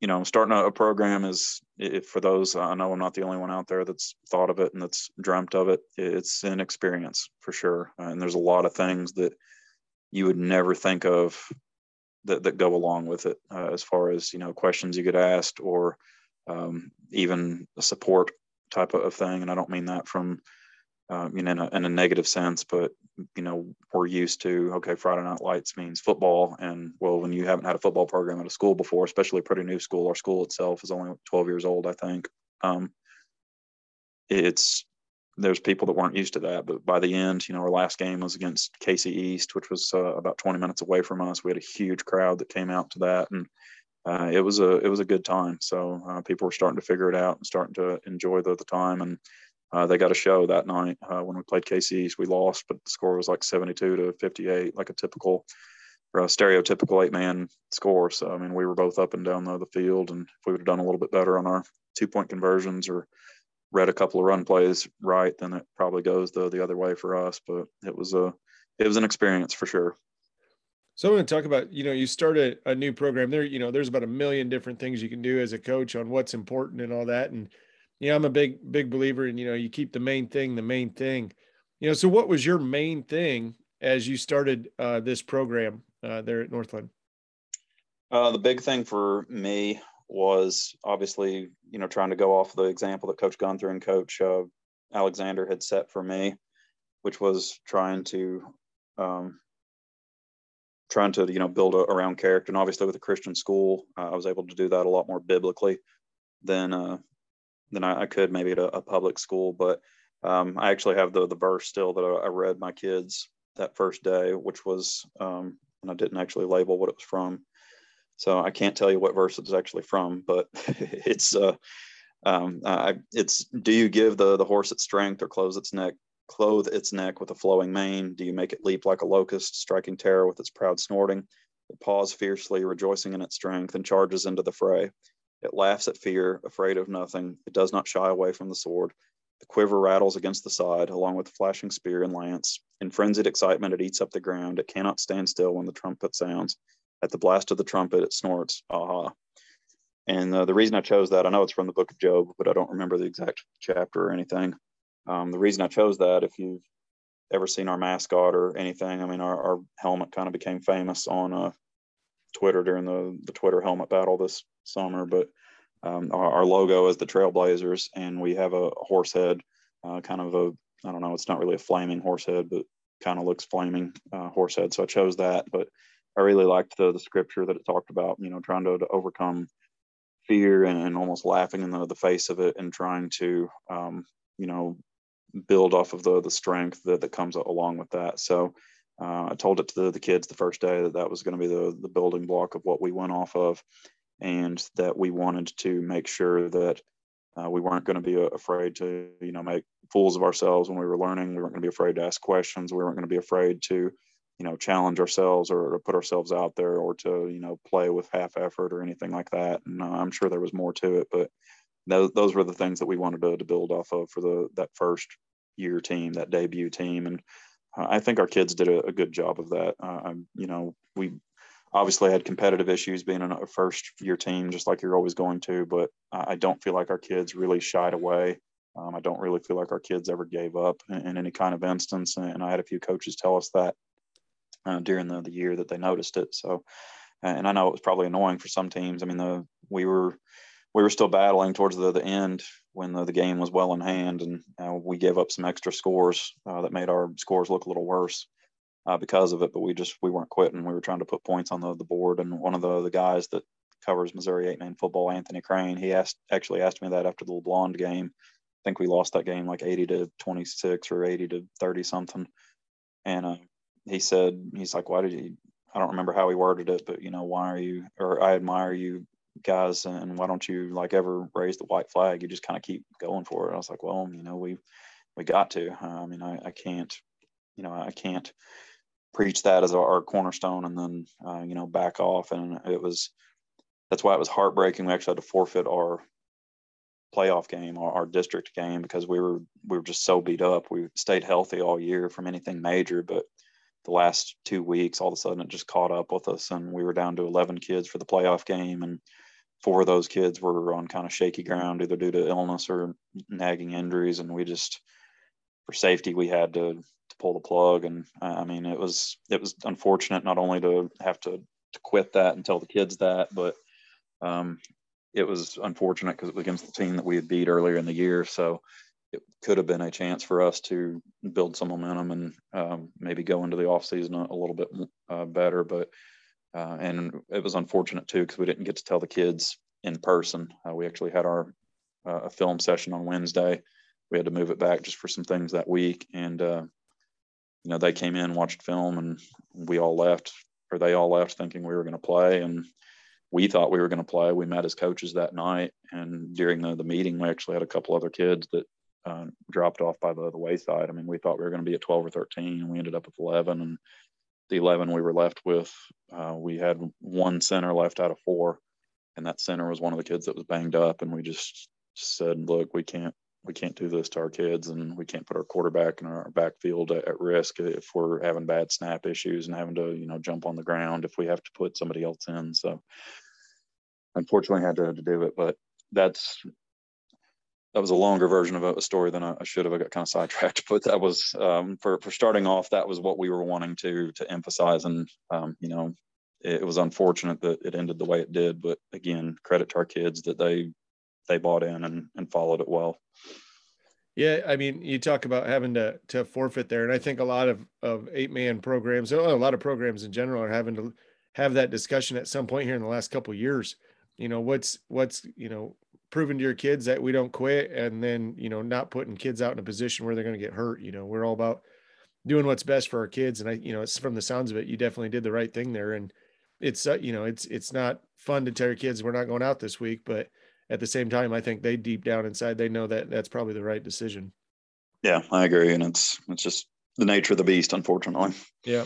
you know starting a, a program is for those i know i'm not the only one out there that's thought of it and that's dreamt of it it's an experience for sure. And there's a lot of things that you would never think of that, that go along with it uh, as far as you know questions you get asked or um, even a support type of thing. And i don't mean that from uh, you know in a, in a, negative sense but you know we're used to okay friday night lights means football. And well when you haven't had a football program at a school before especially a pretty new school our school itself is only 12 years old i think. Um, it's there's people that weren't used to that. But by the end, you know, our last game was against Casey East, which was uh, about 20 minutes away from us. We had a huge crowd that came out to that, and uh, it was a it was a good time. So uh, people were starting to figure it out and starting to enjoy the, the time. And uh, they got a show that night uh, when we played Casey East. We lost, but the score was like 72 to 58, like a typical. Uh, stereotypical eight man score. So, I mean, we were both up and down the, the field, and if we would have done a little bit better on our two point conversions or read a couple of run plays right, then it probably goes the the other way for us. But it was a it was an experience for sure. So I'm going to talk about, you know, you started a new program there, you know, there's about a million different things you can do as a coach on what's important and all that. And, you know, I'm a big, big believer in, you know, you keep the main thing, the main thing, you know, so what was your main thing as you started uh, this program uh, there at Northland? Uh, the big thing for me was obviously, you know, trying to go off the example that Coach Gunther and Coach uh, Alexander had set for me, which was trying to um, trying to you know build a, around character. And obviously, with a Christian school, uh, I was able to do that a lot more biblically than uh, than I, I could maybe at a, a public school. But um, I actually have the the verse still that I, I, read my kids that first day, which was um, and I didn't actually label what it was from. So I can't tell you what verse it's actually from, but it's uh, um, I, it's do you give the the horse its strength or close its neck clothe its neck with a flowing mane? Do you make it leap like a locust, striking terror with its proud snorting? It paws fiercely, rejoicing in its strength, and charges into the fray. It laughs at fear, afraid of nothing. It does not shy away from the sword. The quiver rattles against the side, along with the flashing spear and lance. In frenzied excitement, it eats up the ground. It cannot stand still when the trumpet sounds. At the blast of the trumpet, it snorts, aha. And uh, the reason I chose that, I know it's from the book of Job, but I don't remember the exact chapter or anything. Um, the reason I chose that, if you've ever seen our mascot or anything, I mean, our, our helmet kind of became famous on uh, Twitter during the, the Twitter helmet battle this summer. But um, our, our, logo is the Trailblazers, and we have a horse head, uh, kind of a, I don't know, it's not really a flaming horse head, but kind of looks flaming uh, horse head. So I chose that. But I really liked the, the scripture that it talked about, you know, trying to, to overcome fear and, and, almost laughing in the, the face of it and trying to, um, you know, build off of the the strength that, that comes along with that. So uh, I told it to the, the kids the first day that that was going to be the, the building block of what we went off of and that we wanted to make sure that uh, we weren't going to be afraid to, you know, make fools of ourselves when we were learning. We weren't going to be afraid to ask questions. We weren't going to be afraid to, you know, challenge ourselves or to put ourselves out there or to, you know, play with half effort or anything like that. And uh, I'm sure there was more to it, but those, those were the things that we wanted to, to build off of for the that first year team, that debut team, and uh, I think our kids did a, a good job of that. Uh, you know, we obviously had competitive issues being a first year team, just like you're always going to, but I don't feel like our kids really shied away. Um, I don't really feel like our kids ever gave up in, in, any kind of instance. And I had a few coaches tell us that uh, during the, the year that they noticed it. So, and I know it was probably annoying for some teams. I mean, the, we were we were still battling towards the, the end when the, the game was well in hand, and uh, we gave up some extra scores uh, that made our scores look a little worse uh, because of it. But we just we weren't quitting. We were trying to put points on the, the board. And one of the the guys that covers Missouri eight man football, Anthony Crane, he asked actually asked me that after the LeBlond game. I think we lost that game like 80 to 26 or 80 to 30 something. And uh, he said, he's like, why did you? I don't remember how he worded it, but you know, why are you? Or I admire you guys and why don't you like ever raise the white flag you just kind of keep going for it i was like well you know we we got to i mean I, I can't you know i can't preach that as our, cornerstone and then uh, you know back off and it was that's why it was heartbreaking we actually had to forfeit our playoff game our, our district game because we were we were just so beat up we stayed healthy all year from anything major but the last two weeks all of a sudden it just caught up with us and we were down to 11 kids for the playoff game and four of those kids were on kind of shaky ground, either due to illness or nagging injuries, and we just, for safety, we had to, to pull the plug. And uh, I mean, it was it was unfortunate not only to have to to quit that and tell the kids that, but um, it was unfortunate because it was against the team that we had beat earlier in the year. So it could have been a chance for us to build some momentum and um, maybe go into the offseason a, a little bit uh, better. But uh, and it was unfortunate too because we didn't get to tell the kids in person. Uh, we actually had our uh, a film session on Wednesday. We had to move it back just for some things that week, and uh, you know they came in, watched film, and we all left, or they all left, thinking we were going to play, and we thought we were going to play. We met as coaches that night, and during the, the meeting, we actually had a couple other kids that uh, dropped off by the, the wayside. I mean, we thought we were going to be at 12 or 13, and we ended up with 11. And the 11 we were left with, uh, we had one center left out of four, and that center was one of the kids that was banged up, and we just said, "Look, we can't we can't do this to our kids, and we can't put our quarterback and our backfield at, at risk if we're having bad snap issues and having to you know jump on the ground if we have to put somebody else in." So, unfortunately, had to, to do it, but that's that was a longer version of a, story than I, should have. I got kind of sidetracked, but that was um, for for starting off. That was what we were wanting to to emphasize, and um, you know, it, it, was unfortunate that it ended the way it did. But again, credit to our kids that they they bought in and, and followed it well. Yeah, I mean, you talk about having to to forfeit there, and I think a lot of of eight man programs, a lot of programs in general, are having to have that discussion at some point here in the last couple years. You know, what's what's you know proving to your kids that we don't quit and then you know not putting kids out in a position where they're going to get hurt you know we're all about doing what's best for our kids and i you know it's from the sounds of it you definitely did the right thing there and it's uh, you know it's it's not fun to tell your kids we're not going out this week but at the same time i think they deep down inside they know that that's probably the right decision Yeah, I agree, and it's it's just the nature of the beast, unfortunately. Yeah.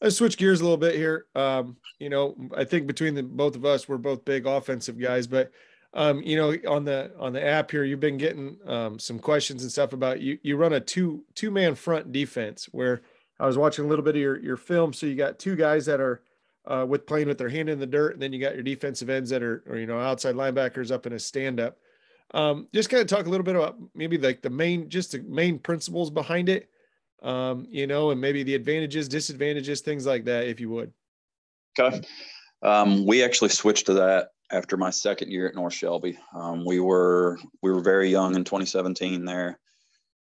Let's switch gears a little bit here. Um, you know, I think between the both of us, we're both big offensive guys, but um, you know, on the on the app here, you've been getting um, some questions and stuff about you. You run a two two man front defense where I was watching a little bit of your your film. So you got two guys that are uh, with playing with their hand in the dirt, and then you got your defensive ends that are, or, you know, outside linebackers up in a stand up. Um, just kind of talk a little bit about maybe like the main, just the main principles behind it, um, you know, and maybe the advantages, disadvantages, things like that, if you would. Okay. Um, we actually switched to that after my second year at North Shelby. Um, we were we were very young in 2017 there,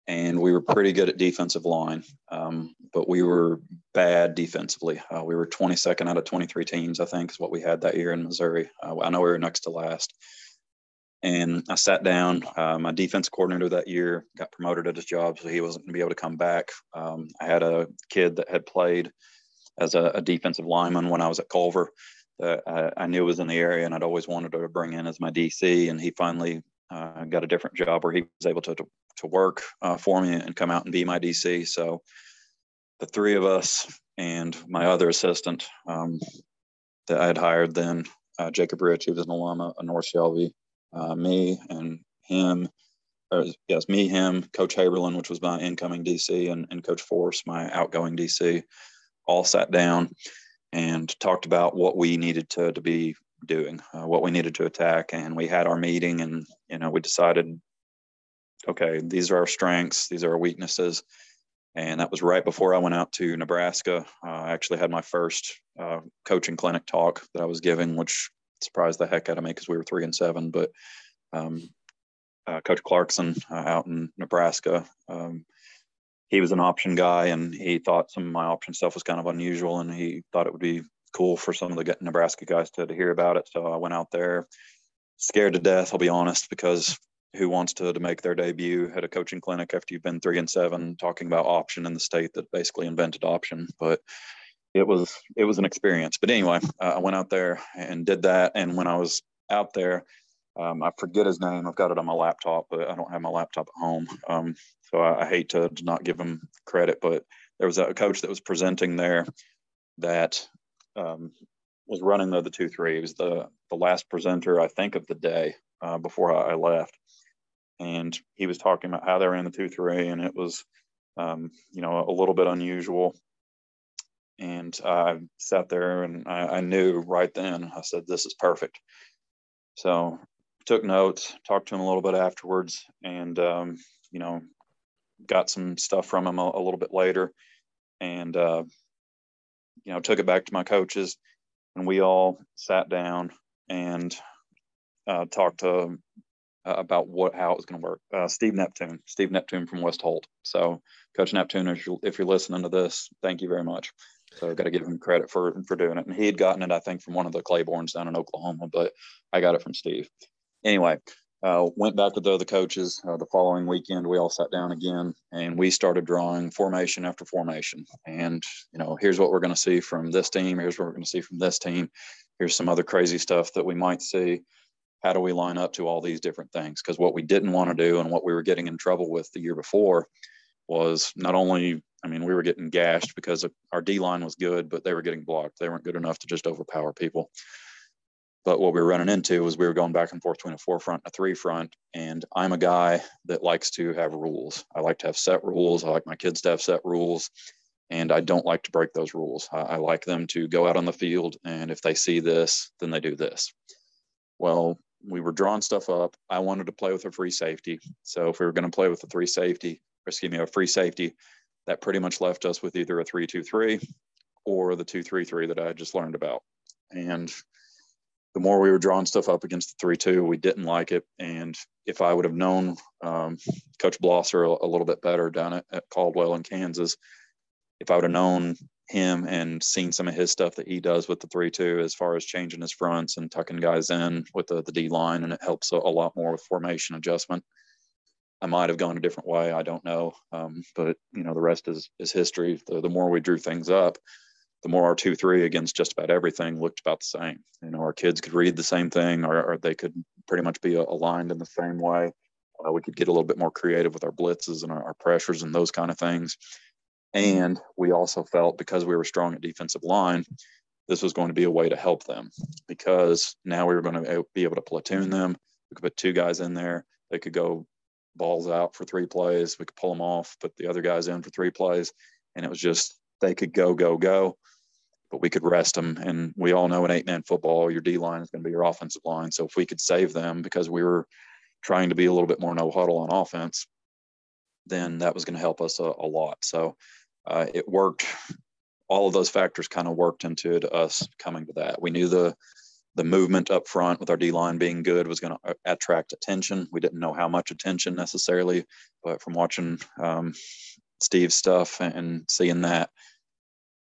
and we were pretty good at defensive line, um, but we were bad defensively. Uh, we were 22nd out of 23 teams, I think, is what we had that year in Missouri. Uh, I know we were next to last. And I sat down. Uh, my defense coordinator that year got promoted at his job, so he wasn't going to be able to come back. Um, I had a kid that had played as a, a defensive lineman when I was at Culver that I, I, knew was in the area and I'd always wanted to bring in as my DC. And he finally uh, got a different job where he was able to, to, to work uh, for me and come out and be my DC. So the three of us and my other assistant um, that I had hired then, uh, Jacob Rich, he was an alum of North Shelby, uh, me and him, yes, me, him, Coach Haberlin, which was my incoming DC, and, and Coach Force, my outgoing DC, all sat down and talked about what we needed to, to be doing, uh, what we needed to attack. And we had our meeting and, you know, we decided, okay, these are our strengths, these are our weaknesses. And that was right before I went out to Nebraska. Uh, I actually had my first uh, coaching clinic talk that I was giving, which surprised the heck out of me because we were three and seven. But um, uh, Coach Clarkson uh, out in Nebraska, um, he was an option guy and he thought some of my option stuff was kind of unusual and he thought it would be cool for some of the Nebraska guys to, to hear about it. So I went out there scared to death, I'll be honest, because who wants to, to make their debut at a coaching clinic after you've been three and seven talking about option in the state that basically invented option. But it was it was an experience. But anyway, uh, I went out there and did that. And when I was out there, um, I forget his name. I've got it on my laptop, but I don't have my laptop at home. Um, so I, I hate to, to, not give him credit, but there was a coach that was presenting there that um, was running the, the two three. He was the the last presenter, I think, of the day uh, before I, I, left, and he was talking about how they ran the two three, and it was, um, you know, a little bit unusual. And I sat there and I, I knew right then. I said, "This is perfect." So took notes, talked to him a little bit afterwards, and um, you know, got some stuff from him a, a little bit later, and uh, you know, took it back to my coaches, and we all sat down and uh, talked to uh, about what how it was going to work. Uh, Steve Neptune, Steve Neptune from West Holt. So, Coach Neptune, if you're, if you're listening to this, thank you very much. So, I've got to give him credit for for doing it. And he had gotten it, I think, from one of the Claibornes down in Oklahoma, but I got it from Steve. Anyway, uh, went back with the other coaches uh, the following weekend. We all sat down again and we started drawing formation after formation. And, you know, here's what we're going to see from this team. Here's what we're going to see from this team. Here's some other crazy stuff that we might see. How do we line up to all these different things? Because what we didn't want to do and what we were getting in trouble with the year before was not only, I mean, we were getting gashed because our D line was good, but they were getting blocked. They weren't good enough to just overpower people. But what we were running into was we were going back and forth between a four front and a three front. And I'm a guy that likes to have rules. I like to have set rules. I like my kids to have set rules. And I don't like to break those rules. I, I like them to go out on the field. And if they see this, then they do this. Well, we were drawing stuff up. I wanted to play with a free safety. So if we were going to play with a three safety, or excuse me, a free safety, that pretty much left us with either a three-two-three or the two-three-three that I just learned about. And the more we were drawing stuff up against the three two, we didn't like it. And if I would have known um, Coach Blosser a, a, little bit better down at, at Caldwell in Kansas, if I would have known him and seen some of his stuff that he does with the three two as far as changing his fronts and tucking guys in with the, the D line, and it helps a, a, lot more with formation adjustment. I might have gone a different way. I don't know, um, but you know the rest is is history. The, the more we drew things up, the more our two three against just about everything looked about the same. You know, our kids could read the same thing, or, or they could pretty much be aligned in the same way. Uh, we could get a little bit more creative with our blitzes and our, our pressures and those kind of things. And we also felt because we were strong at defensive line, this was going to be a way to help them because now we were going to be able to platoon them. We could put two guys in there. They could go balls out for three plays. We could pull them off, put the other guys in for three plays. And it was just, they could go, go, go, but we could rest them. And we all know in eight man football, your D line is going to be your offensive line. So if we could save them because we were trying to be a little bit more no huddle on offense, then that was going to help us a, a lot. So uh, it worked. All of those factors kind of worked into us coming to that. We knew the the movement up front with our D line being good was going to attract attention. We didn't know how much attention necessarily, but from watching um, Steve's stuff and seeing that,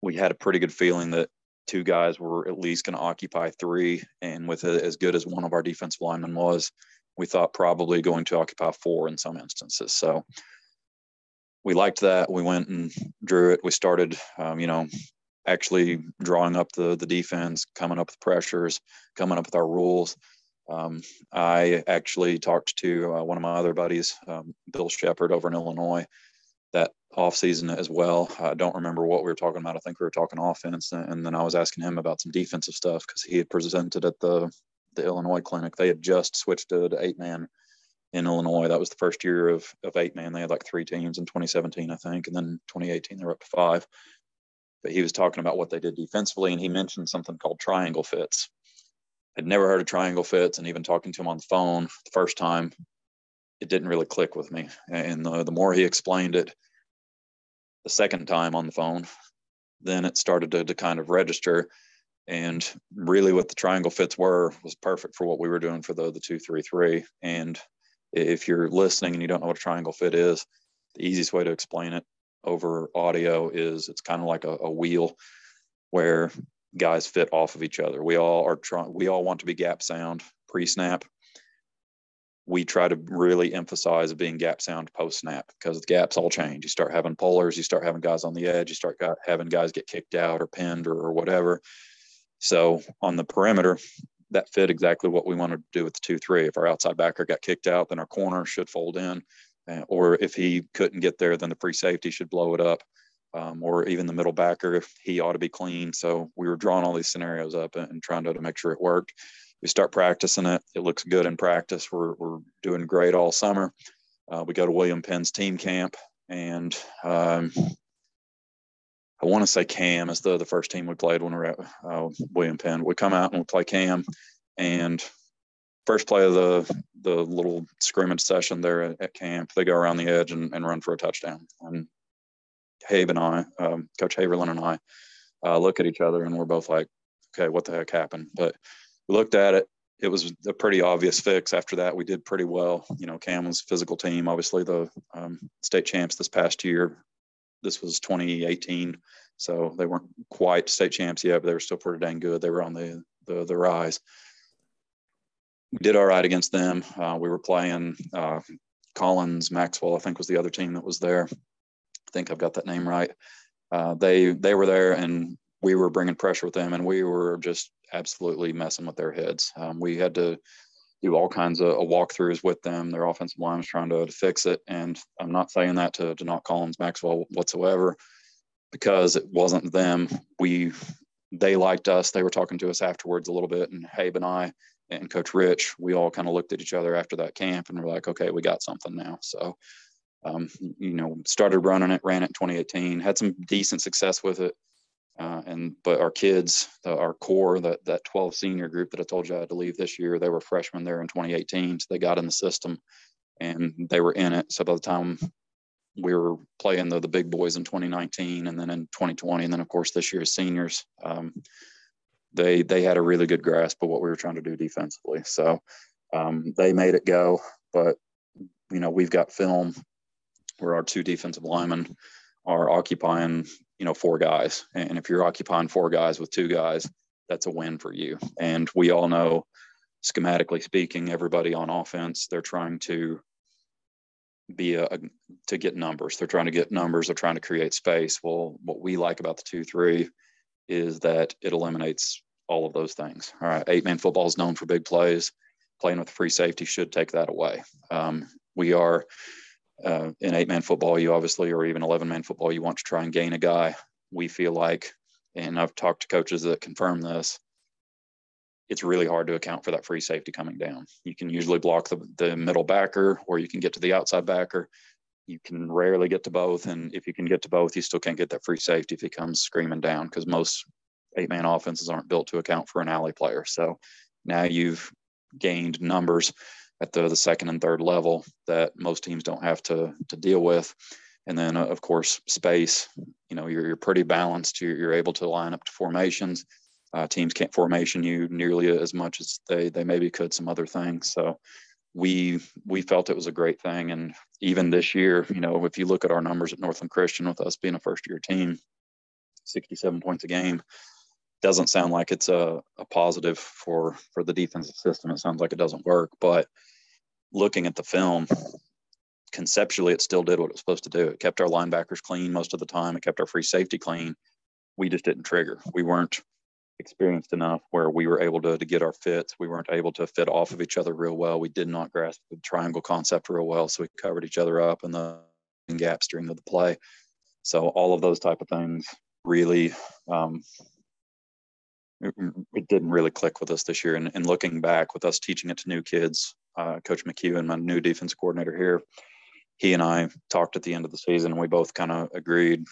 we had a pretty good feeling that two guys were at least going to occupy three. And with a, as good as one of our defensive linemen was, we thought probably going to occupy four in some instances. So we liked that. We went and drew it. We started, um, you know, actually drawing up the the defense, coming up with pressures, coming up with our rules. Um, I actually talked to uh, one of my other buddies, um, Bill Shepard, over in Illinois, that off season as well. I don't remember what we were talking about. I think we were talking offense, and then I was asking him about some defensive stuff because he had presented at the the Illinois clinic. They had just switched to, to eight man in Illinois. That was the first year of, of eight man. They had like three teams in 2017, I think. And then 2018, they were up to five. But he was talking about what they did defensively, and he mentioned something called triangle fits. I'd never heard of triangle fits, and even talking to him on the phone the first time, it didn't really click with me. And the, the more he explained it, the second time on the phone, then it started to, to kind of register and really, what the triangle fits were was perfect for what we were doing for the the two three three. And if you're listening and you don't know what a triangle fit is, the easiest way to explain it over audio is it's kind of like a, a wheel where guys fit off of each other. We all are trying. We all want to be gap sound pre snap. We try to really emphasize being gap sound post snap because the gaps all change. You start having pullers, you start having guys on the edge, you start having guys get kicked out or pinned or, or whatever. So on the perimeter, that fit exactly what we wanted to do with the two three. If our outside backer got kicked out, then our corner should fold in, uh, or if he couldn't get there, then the free safety should blow it up, um, or even the middle backer if he ought to be clean. So we were drawing all these scenarios up and, and trying to, to make sure it worked. We start practicing it. It looks good in practice. We're we're doing great all summer. Uh, we go to William Penn's team camp, and um, I want to say Cam is the the first team we played when we were at uh, William Penn. We come out and we play Cam, and first play of the the little scrimmage session there at, at camp, they go around the edge and, and run for a touchdown. And Habe and I, um, Coach Haverland and I, uh, look at each other and we're both like, okay, what the heck happened? But we looked at it. It was a pretty obvious fix. After that, we did pretty well. You know, Cam was physical team, obviously the um, state champs this past year, this was 2018, so they weren't quite state champs yet, but they were still pretty dang good. They were on the the, the rise. We did all right against them. Uh, we were playing uh, Collins, Maxwell, I think was the other team that was there. I think I've got that name right. Uh, they they were there, and we were bringing pressure with them, and we were just absolutely messing with their heads. Um, we had to do all kinds of walkthroughs with them. Their offensive line was trying to, to fix it. And I'm not saying that to, to knock Collins Maxwell whatsoever because it wasn't them. We they liked us. They were talking to us afterwards a little bit. And Habe and I and Coach Rich, we all kind of looked at each other after that camp and we're like, okay, we got something now. So um, you know, started running it, ran it in 2018, had some decent success with it. Uh, and but our kids, the, our core, that that 12 senior group that I told you I had to leave this year, they were freshmen there in 2018, so they got in the system, and they were in it. So by the time we were playing the the big boys in 2019, and then in 2020, and then of course this year as seniors, um, they they had a really good grasp of what we were trying to do defensively. So um, they made it go. But you know we've got film where our two defensive linemen are occupying you know four guys. And if you're occupying four guys with two guys that's a win for you. And we all know schematically speaking everybody on offense they're trying to be a, a, to get numbers. They're trying to get numbers. They're trying to create space. Well what we like about the two three is that it eliminates all of those things. All right. Eight man football is known for big plays. Playing with free safety should take that away. Um, we are uh, in eight man football, you obviously, or even 11 man football, you want to try and gain a guy. We feel like, and I've talked to coaches that confirm this, it's really hard to account for that free safety coming down. You can usually block the, the middle backer or you can get to the outside backer. You can rarely get to both. And if you can get to both, you still can't get that free safety if he comes screaming down because most eight man offenses aren't built to account for an alley player. So now you've gained numbers at the, the second and third level that most teams don't have to, to deal with. And then, uh, of course, space, you know, you're, you're pretty balanced. You're, you're able to line up to formations. Uh, teams can't formation you nearly as much as they, they maybe could some other things. So we we felt it was a great thing. And even this year, you know, if you look at our numbers at Northland Christian with us being a first year team, 67 points a game, doesn't sound like it's a, a positive for for the defensive system. It sounds like it doesn't work. But looking at the film, conceptually, it still did what it was supposed to do. It kept our linebackers clean most of the time. It kept our free safety clean. We just didn't trigger. We weren't experienced enough where we were able to, to get our fits. We weren't able to fit off of each other real well. We did not grasp the triangle concept real well. So we covered each other up in the gaps during the play. So all of those type of things really um, it, it, didn't really click with us this year. And, and, looking back with us teaching it to new kids, uh, Coach McHugh and my new defense coordinator here, he and I talked at the end of the season, and we both kind of agreed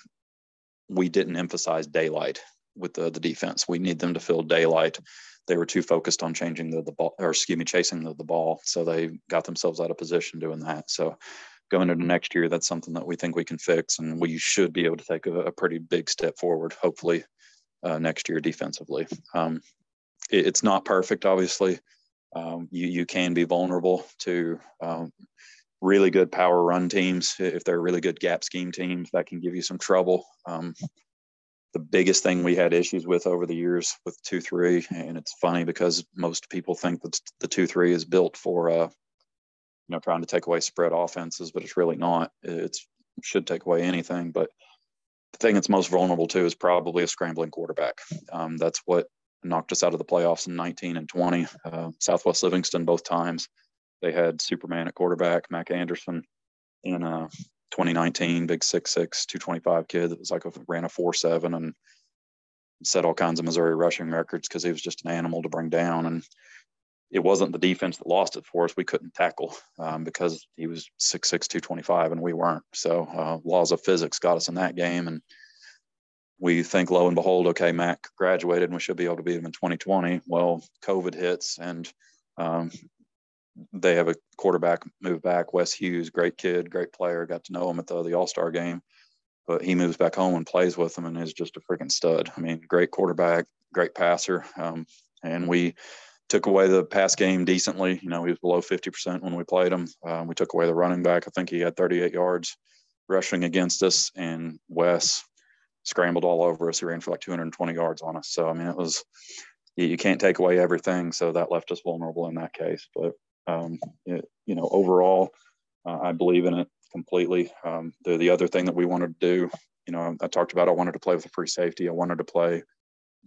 we didn't emphasize daylight with the, the defense. We need them to feel daylight. They were too focused on changing the, the ball, or excuse me, chasing the, the ball. So they got themselves out of position doing that. So going into next year, that's something that we think we can fix, and we should be able to take a, a pretty big step forward, hopefully, uh, next year defensively. Um, it, it's not perfect, obviously. Um, you you can be vulnerable to um, really good power run teams if they're really good gap scheme teams that can give you some trouble. Um, the biggest thing we had issues with over the years with two three, and it's funny because most people think that the two three is built for uh, you know trying to take away spread offenses, but it's really not. It should take away anything, but the thing it's most vulnerable to is probably a scrambling quarterback. Um, that's what knocked us out of the playoffs in 19 and 20. Uh, Southwest Livingston both times they had Superman at quarterback, Mac Anderson in uh, 2019, big 6'6", 225 kid that was like a, ran a 4-7 and set all kinds of Missouri rushing records because he was just an animal to bring down. And it wasn't the defense that lost it for us. We couldn't tackle um, because he was 6'6", 225, and we weren't. So uh, laws of physics got us in that game. And we think, lo and behold, okay, Mac graduated and we should be able to beat him in 2020. Well, COVID hits and um, they have a quarterback move back, Wes Hughes, great kid, great player. Got to know him at the, the All Star game, but he moves back home and plays with them and is just a freaking stud. I mean, great quarterback, great passer. Um, and we took away the pass game decently. You know, he was below 50% when we played him. Um, we took away the running back. I think he had 38 yards rushing against us, and Wes scrambled all over us. He ran for like 220 yards on us. So, I mean, it was, you can't take away everything. So that left us vulnerable in that case. But, um, it, you know, overall, uh, I believe in it completely. Um, the, the other thing that we wanted to do, you know, I talked about I wanted to play with a free safety. I wanted to play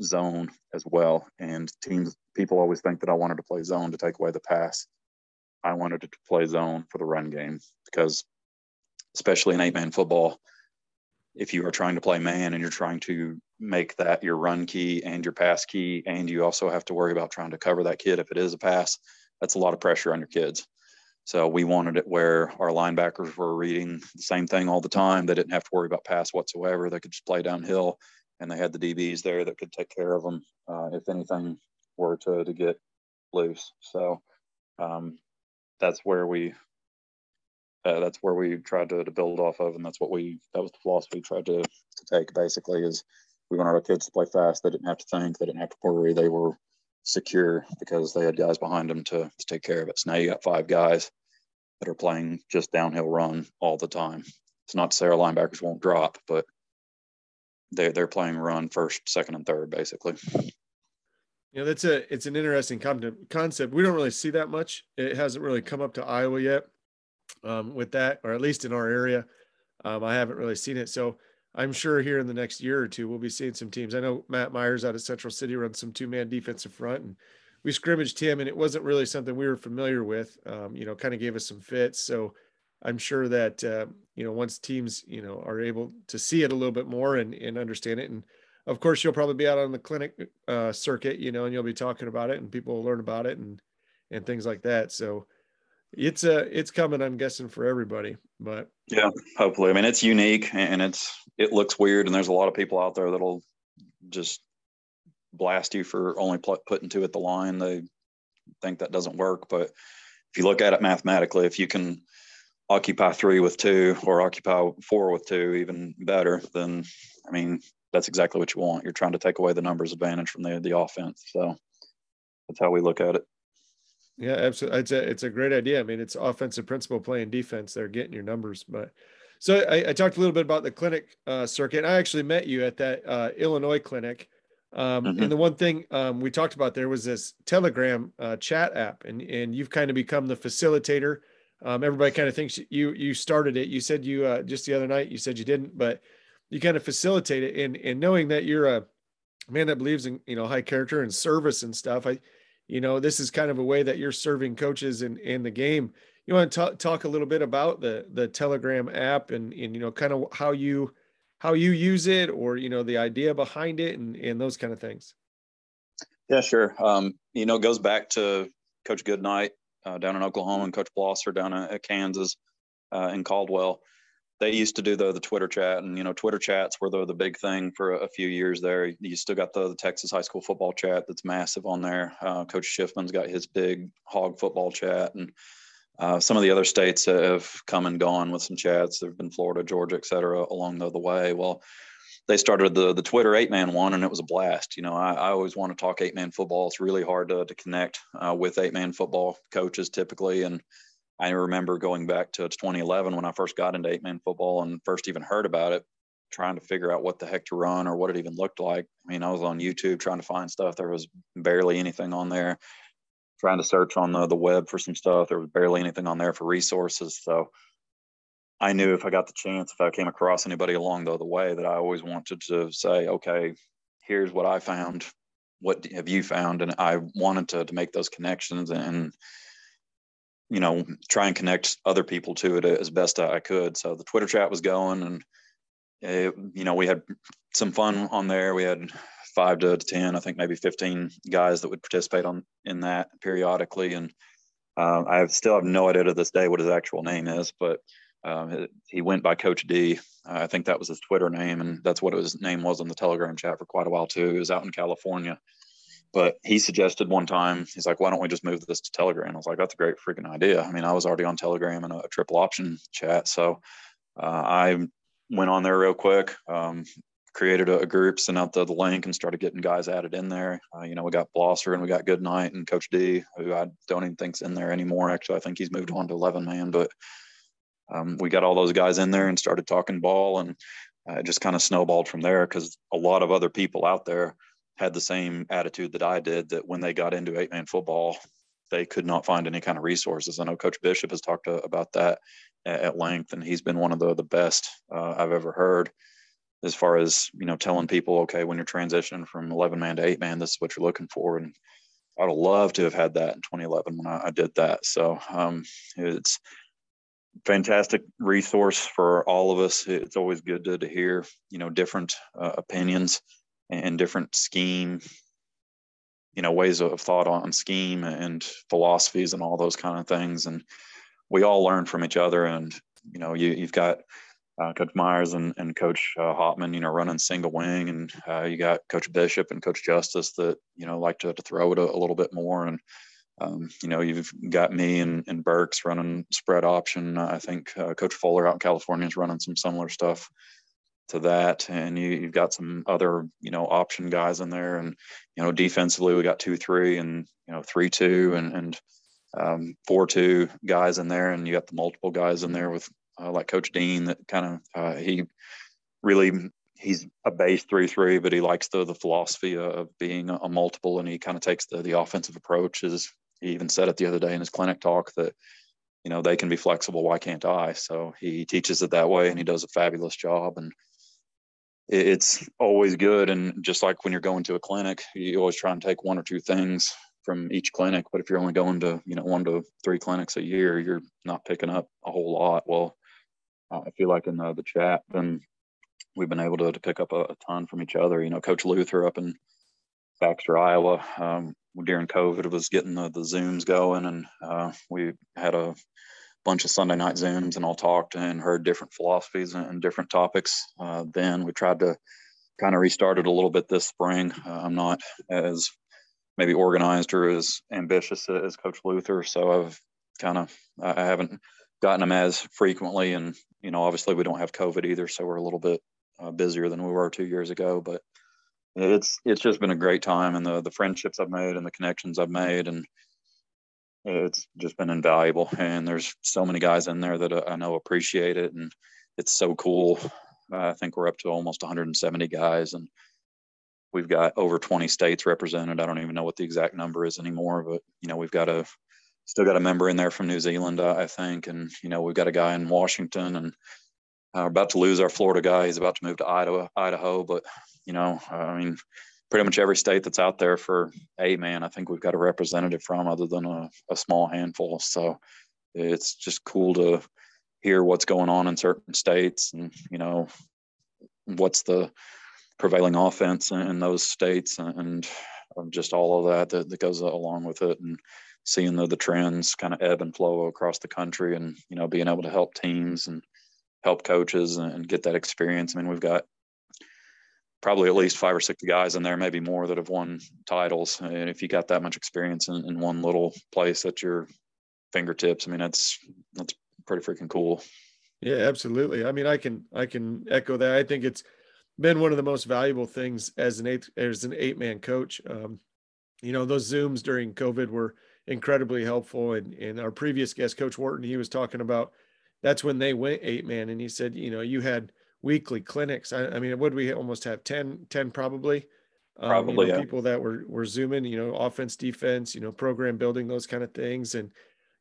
zone as well. And teams, people always think that I wanted to play zone to take away the pass. I wanted to play zone for the run game because, especially in eight man football, if you are trying to play man and you're trying to make that your run key and your pass key, and you also have to worry about trying to cover that kid if it is a pass, that's a lot of pressure on your kids. So we wanted it where our linebackers were reading the same thing all the time. They didn't have to worry about pass whatsoever. They could just play downhill and they had the DBs there that could take care of them uh, if anything were to, to get loose. So um, that's where we uh, that's where we tried to, to build off of, and that's what we that was the philosophy we tried to, to take. Basically, is we wanted our kids to play fast. They didn't have to think. They didn't have to worry. They were secure because they had guys behind them to, to take care of it. So now you got five guys that are playing just downhill run all the time. It's not to say our linebackers won't drop, but they they're playing run first, second, and third basically. You know, that's a it's an interesting concept. We don't really see that much. It hasn't really come up to Iowa yet um, with that, or at least in our area. Um, I haven't really seen it. So I'm sure here in the next year or two, we'll be seeing some teams. I know Matt Myers out of Central City runs some two man defensive front, and we scrimmaged him, and it wasn't really something we were familiar with. Um, you know, kind of gave us some fits. So I'm sure that uh, you know once teams you know are able to see it a little bit more and and understand it, and of course you'll probably be out on the clinic uh, circuit, you know, and you'll be talking about it, and people will learn about it and and things like that. So it's a uh, it's coming, I'm guessing, for everybody. But yeah, hopefully. I mean, it's unique and it's it looks weird, and there's a lot of people out there that'll just blast you for only putting two at the line. They think that doesn't work, but if you look at it mathematically, if you can occupy three with two or occupy four with two, even better, then I mean that's exactly what you want. You're trying to take away the numbers advantage from the the offense. So that's how we look at it. Yeah, absolutely. It's a it's a great idea. I mean, it's offensive principle playing defense. They're getting your numbers, but so I, I talked a little bit about the clinic uh, circuit. I actually met you at that uh, Illinois clinic, um, mm-hmm. and the one thing um, we talked about there was this Telegram uh, chat app, and and you've kind of become the facilitator. Um, everybody kind of thinks you you started it. You said you uh, just the other night you said you didn't, but you kind of facilitate it. And and knowing that you're a man that believes in you know high character and service and stuff, I you know, this is kind of a way that you're serving coaches in, in the game. You want to talk, talk a little bit about the, the telegram app and, and, you know, kind of how you, how you use it or, you know, the idea behind it and, and those kind of things. Yeah, sure. Um, you know, it goes back to coach Goodnight uh, down in Oklahoma and coach Blosser down at Kansas uh, in Caldwell they used to do the the Twitter chat, and you know, Twitter chats were the the big thing for a, few years there. You still got the, the, Texas high school football chat that's massive on there. Uh, Coach Schiffman's got his big hog football chat, and uh, some of the other states have come and gone with some chats. There've been Florida, Georgia, et cetera, along the, the way. Well, they started the the Twitter eight man one, and it was a blast. You know, I, I always want to talk eight man football. It's really hard to to connect uh, with eight man football coaches typically, and I remember going back to 2011 when I first got into eight man football and first even heard about it, trying to figure out what the heck to run or what it even looked like. I mean, I was on YouTube trying to find stuff. There was barely anything on there. Trying to search on the, the web for some stuff. There was barely anything on there for resources. So I knew if I got the chance, if I came across anybody along the, the way, that I always wanted to say, okay, here's what I found. What have you found? And I wanted to, to make those connections and you know, try and connect other people to it as best I could. So the Twitter chat was going, and it, you know, we had some fun on there. We had five to ten, I think maybe fifteen guys that would participate on in that periodically, and uh, I still have no idea to this day what his actual name is, but um, he went by Coach D. I think that was his Twitter name, and that's what his name was on the Telegram chat for quite a while too. He was out in California but he suggested one time, he's like, why don't we just move this to Telegram? I was like, that's a great freaking idea. I mean, I was already on Telegram a, a triple option chat. So uh, I went on there real quick, um, created a, a, group, sent out the, the link, and started getting guys added in there. Uh, you know, we got Blosser and we got Goodnight and Coach D, who I don't even think's in there anymore. Actually, I think he's moved on to 11 man, but um, we got all those guys in there and started talking ball. And uh, it just kind of snowballed from there because a lot of other people out there had the same attitude that I did that when they got into eight man football, they could not find any kind of resources. I know Coach Bishop has talked to, about that at, length, and he's been one of the, the best uh, I've ever heard as far as, you know, telling people, okay, when you're transitioning from 11 man to eight man, this is what you're looking for. And I'd loved to have had that in 2011 when I, I did that. So um, it's, fantastic resource for all of us. It's always good to, to hear, you know, different uh, opinions and different scheme you know ways of thought on scheme and philosophies and all those kind of things. And we all learn from each other. And you know you, you've got uh, coach myers and, and coach uh, hopman you know running single wing. And uh, you got coach bishop and coach justice that you know like to, to throw it a, a little bit more. And um, you know you've got me and, and burks running spread option. I think uh, coach fuller out in california is running some similar stuff to that. And you, have got some other, you know, option guys in there. And, you know, defensively, we got two, three, and, you know, three, two, and, and um, four, two guys in there. And you got the multiple guys in there with uh, like Coach Dean that kind of, uh, he really, he's a base three, three, but he likes the, the philosophy of being a, multiple and he kind of takes the, the offensive approach. Is he even said it the other day in his clinic talk that, you know, they can be flexible. Why can't I? So he teaches it that way and he does a fabulous job. And, it's always good. And just like when you're going to a clinic, you always try and take one or two things from each clinic. But if you're only going to, you know, one to three clinics a year, you're not picking up a whole lot. Well, I feel like in the, the chat, then we've been able to, to pick up a, a, ton from each other. You know, Coach Luther up in Baxter, Iowa, um, during COVID was getting the, the Zooms going, and uh, we had a bunch of Sunday night Zooms and all talked and heard different philosophies and different topics. Uh, then we tried to kind of restart it a little bit this spring. Uh, I'm not as maybe organized or as ambitious as Coach Luther, so I've kind of I haven't gotten them as frequently, and you know obviously we don't have COVID either, so we're a little bit uh, busier than we were two years ago, but it's it's just been a great time and the the friendships I've made and the connections I've made and it's just been invaluable and there's so many guys in there that I know appreciate it and it's so cool. I think we're up to almost 170 guys and we've got over 20 states represented. I don't even know what the exact number is anymore, but you know we've got a still got a member in there from New Zealand, I think, and you know we've got a guy in Washington and uh, we're about to lose our Florida guy. He's about to move to Idaho, Idaho, but you know, I mean, pretty much every state that's out there for a man, I think we've got a representative from, other than a, a small handful. So it's just cool to hear what's going on in certain states, and you know, what's the prevailing offense in those states, and um, just all of that that, that goes along with it, and seeing the, the trends kind of ebb and flow across the country, and you know, being able to help teams and help coaches and get that experience. I mean, we've got probably at least five or six guys in there, maybe more that have won titles. And if you got that much experience in, in one little place at your fingertips, I mean, that's, that's pretty freaking cool. Yeah, absolutely. I mean, I can, I can echo that. I think it's been one of the most valuable things as an eight, as an eight man coach. Um, you know, those Zooms during COVID were incredibly helpful. And, and our previous guest, Coach Wharton, he was talking about that's when they went eight man. And he said, you know, you had weekly clinics. I, I mean, would we almost have 10, 10 probably? Probably um, you know, yeah. people that were were zooming, you know, offense, defense, you know, program building, those kind of things. And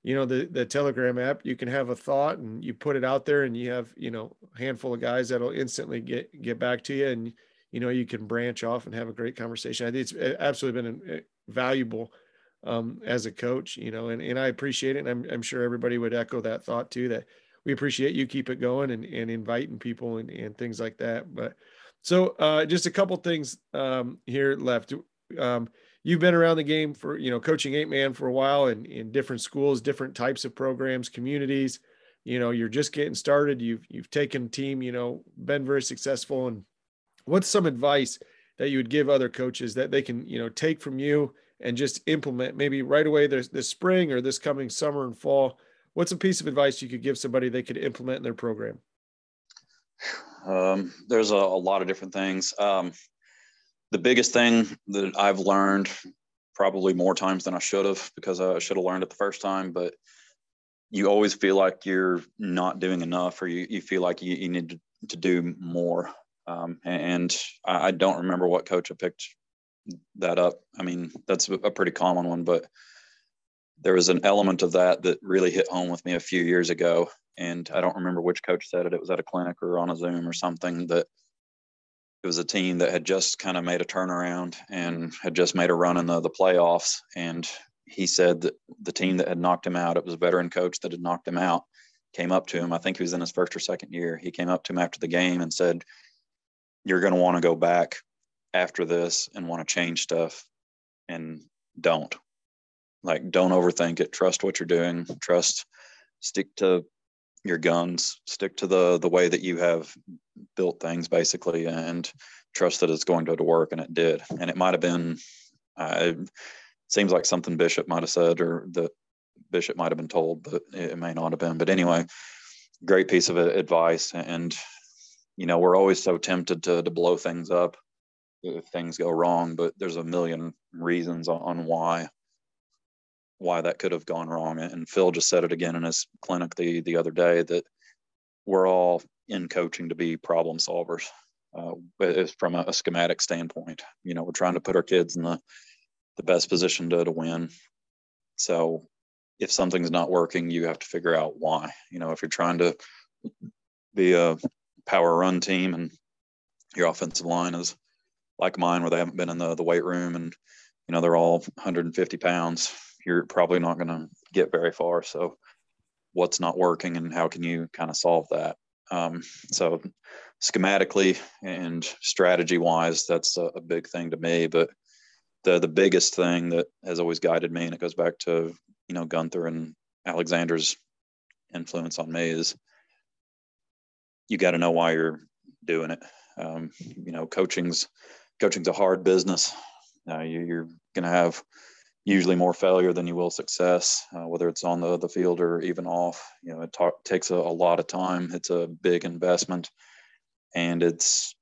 you know, the the Telegram app, you can have a thought and you put it out there, and you have you know a handful of guys that'll instantly get get back to you, and you know you can branch off and have a great conversation. I think it's uh, absolutely been uh, valuable um, as a coach, you know, and and I appreciate it, and I'm I'm sure everybody would echo that thought too. That we appreciate you keep it going and, and inviting people and, and things like that. But so uh, just a couple things um, here left. Um, you've been around the game for, you know, coaching eight man for a while and in different schools, different types of programs, communities, you know, you're just getting started. You've, you've taken team, you know, been very successful. And what's some advice that you would give other coaches that they can, you know, take from you and just implement maybe right away this, this spring or this coming summer and fall what's a piece of advice you could give somebody they could implement in their program? Um, there's a, a, lot of different things. Um, the biggest thing that I've learned probably more times than I should have because I should have learned it the first time, but you always feel like you're not doing enough or you, you feel like you, you need to, to do more. Um, and I, I, don't remember what coach I picked that up. I mean, that's a, a pretty common one, but there was an element of that that really hit home with me a few years ago. And I don't remember which coach said it. It was at a clinic or on a Zoom or something that it was a team that had just kind of made a turnaround and had just made a run in the, the playoffs. And he said that the team that had knocked him out, it was a veteran coach that had knocked him out, came up to him. I think he was in his first or second year. He came up to him after the game and said, You're going to want to go back after this and want to change stuff and don't like don't overthink it. Trust what you're doing. Trust stick to your guns. Stick to the the way that you have built things basically and trust that it's going to, work and it did. And it might have been uh, it seems like something bishop might have said or that bishop might have been told but it may not have been. But anyway great piece of advice. And you know we're always so tempted to to blow things up if things go wrong but there's a million reasons on, on why why that could have gone wrong. And Phil just said it again in his clinic the the other day that we're all in coaching to be problem solvers. Uh, from a, a, schematic standpoint, you know, we're trying to put our kids in the the best position to to win. So if something's not working, you have to figure out why. You know, if you're trying to be a power run team and your offensive line is like mine, where they haven't been in the, the weight room and you know, they're all 150 pounds. You're probably not going to get very far. So, what's not working and how can you kind of solve that? Um, so, schematically and strategy wise, that's a, a big thing to me. But the the biggest thing that has always guided me, and it goes back to you know Gunther and Alexander's influence on me, is you got to know why you're doing it. Um, you know, coaching's coaching's a hard business. Uh, you, are going to have usually more failure than you will success, uh, whether it's on the the field or even off. You know, it ta- takes a, a lot of time. It's a big investment, and it's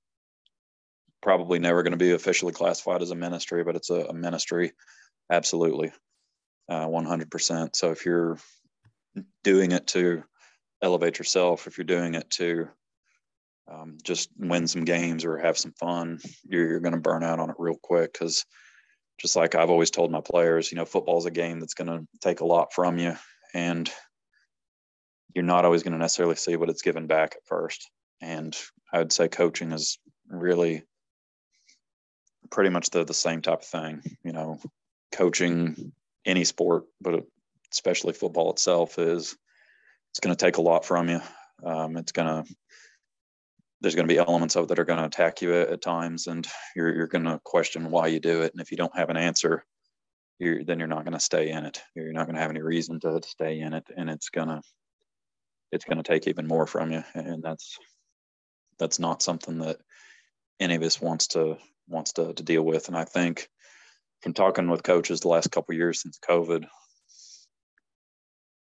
probably never going to be officially classified as a ministry, but it's a, a ministry, absolutely, uh, 100%. So if you're doing it to elevate yourself, if you're doing it to um, just win some games or have some fun, you're, you're going to burn out on it real quick because just like I've always told my players, you know, football is a game that's going to take a lot from you, and you're not always going to necessarily see what it's given back at first. And I would say coaching is really pretty much the the same type of thing. You know, coaching any sport, but especially football itself is it's going to take a lot from you. Um, it's going to there's going to be elements of it that are going to attack you at, at times, and you're you're going to question why you do it. And if you don't have an answer, you're then you're not going to stay in it. You're not going to have any reason to, to stay in it, and it's gonna it's going to take even more from you, and that's that's not something that any of us wants to wants to, to deal with. And I think from talking with coaches the last couple years since COVID,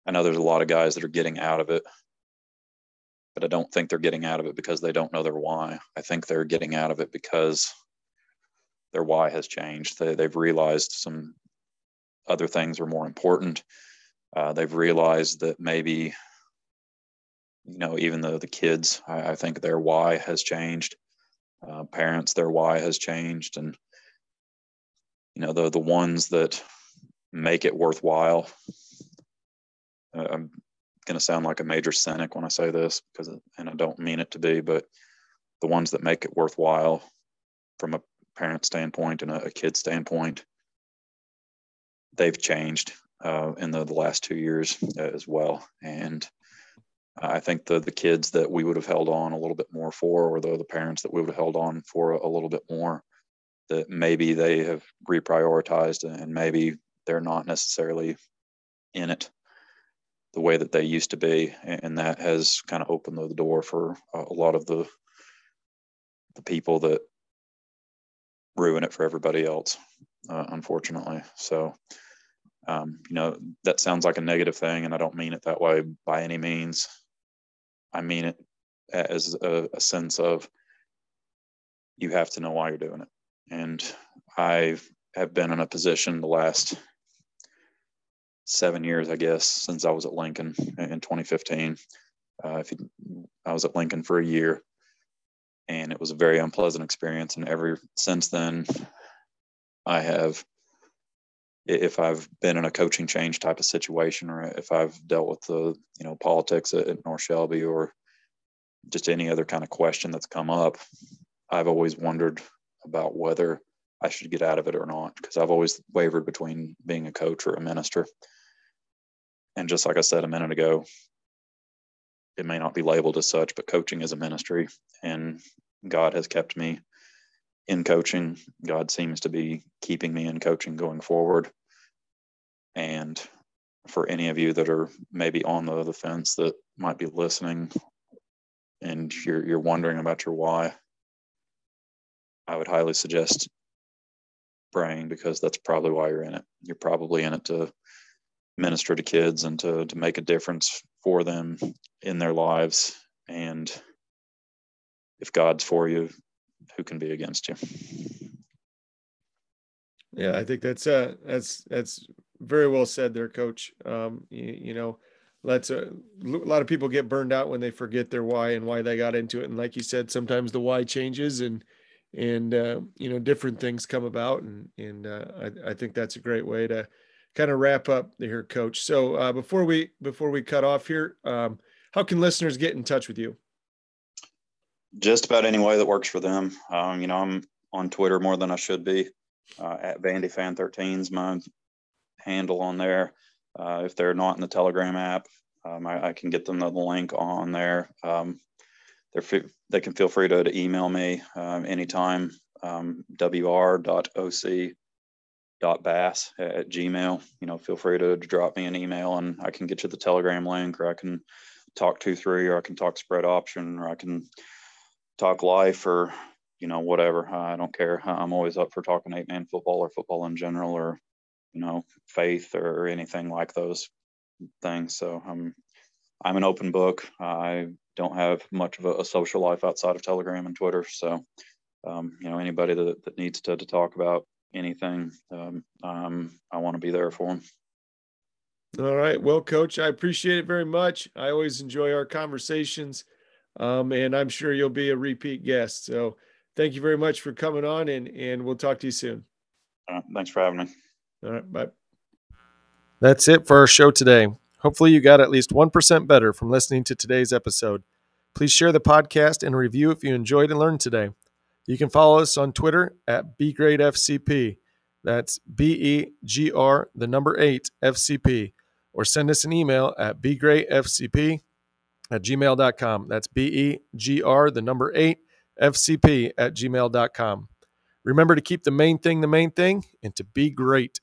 I know there's a lot of guys that are getting out of it, but I don't think they're getting out of it because they don't know their why. I think they're getting out of it because their why has changed. They, they've realized some other things are more important. Uh, they've realized that maybe, you know, even though the kids, I, I think their why has changed uh, parents their why has changed and you know the the ones that make it worthwhile uh, going to sound like a major cynic when i say this because and i don't mean it to be but the ones that make it worthwhile from a parent standpoint and a, a kid standpoint they've changed uh, in the, the last two years as well. And I think the the kids that we would have held on a little bit more for, or the the parents that we would have held on for a, a little bit more, that maybe they have reprioritized and maybe they're not necessarily in it the way that they used to be, and that has kind of opened the door for a lot of the the people that ruin it for everybody else, uh, unfortunately. So. Um, you know that sounds like a negative thing and i don't mean it that way by any means I mean it as a, a sense of you have to know why you're doing it. And I have been in a position the last seven years, I guess, since I was at Lincoln in 2015. Uh, if you, I was at Lincoln for a year, and it was a very unpleasant experience. And ever since then, I have if I've been in a coaching change type of situation, or if I've dealt with the you know politics at, North Shelby, or just any other kind of question that's come up, I've always wondered about whether I should get out of it or not, because I've always wavered between being a coach or a minister. And just like I said a minute ago, it may not be labeled as such, but coaching is a ministry, and God has kept me in coaching. God seems to be keeping me in coaching going forward. And for any of you that are maybe on the, the fence that might be listening and you're you're wondering about your why, I would highly suggest praying because that's probably why you're in it. You're probably in it to minister to kids and to to make a difference for them in their lives. And if God's for you, who can be against you? Yeah, I think that's uh that's that's very well said there, Coach. Um, you, you know, let's uh, a lot of people get burned out when they forget their why and why they got into it. And like you said, sometimes the why changes and and uh, you know different things come about. And and uh, I, I think that's a great way to kind of wrap up here, Coach. So uh, before we before we cut off here, um, how can listeners get in touch with you? Just about any way that works for them. Um, you know, I'm on Twitter more than I should be. uh, at VandyFan13 is my handle on there. Uh, if they're not in the Telegram app, um, I, I, can get them the link on there. Um, they're they can feel free to, to email me um, anytime. Um, wr.oc.bass at gmail. You know, feel free to, drop me an email and I can get you the Telegram link, or I can talk two three, or I can talk spread option, or I can talk life, or you know whatever. I don't care. I'm always up for talking eight man football or football in general, or you know faith or anything like those things. So I'm I'm an open book. I don't have much of a, a social life outside of Telegram and Twitter. So um, you know anybody that, that needs to, to talk about anything, um, um, I want to be there for them. All right. Well, coach, I appreciate it very much. I always enjoy our conversations. Um, and I'm sure you'll be a repeat guest. So thank you very much for coming on and, and we'll talk to you soon. Uh, thanks for having me. All right. Bye. That's it for our show today. Hopefully, you got at least 1% better from listening to today's episode. Please share the podcast and review if you enjoyed and learned today. You can follow us on Twitter at BGreatFCP. That's B E G R, the number eight, FCP. Or send us an email at BGreatFCP at gmail.com. That's B E G R, the number eight, FCP at gmail.com. Remember to keep the main thing the main thing and to be great.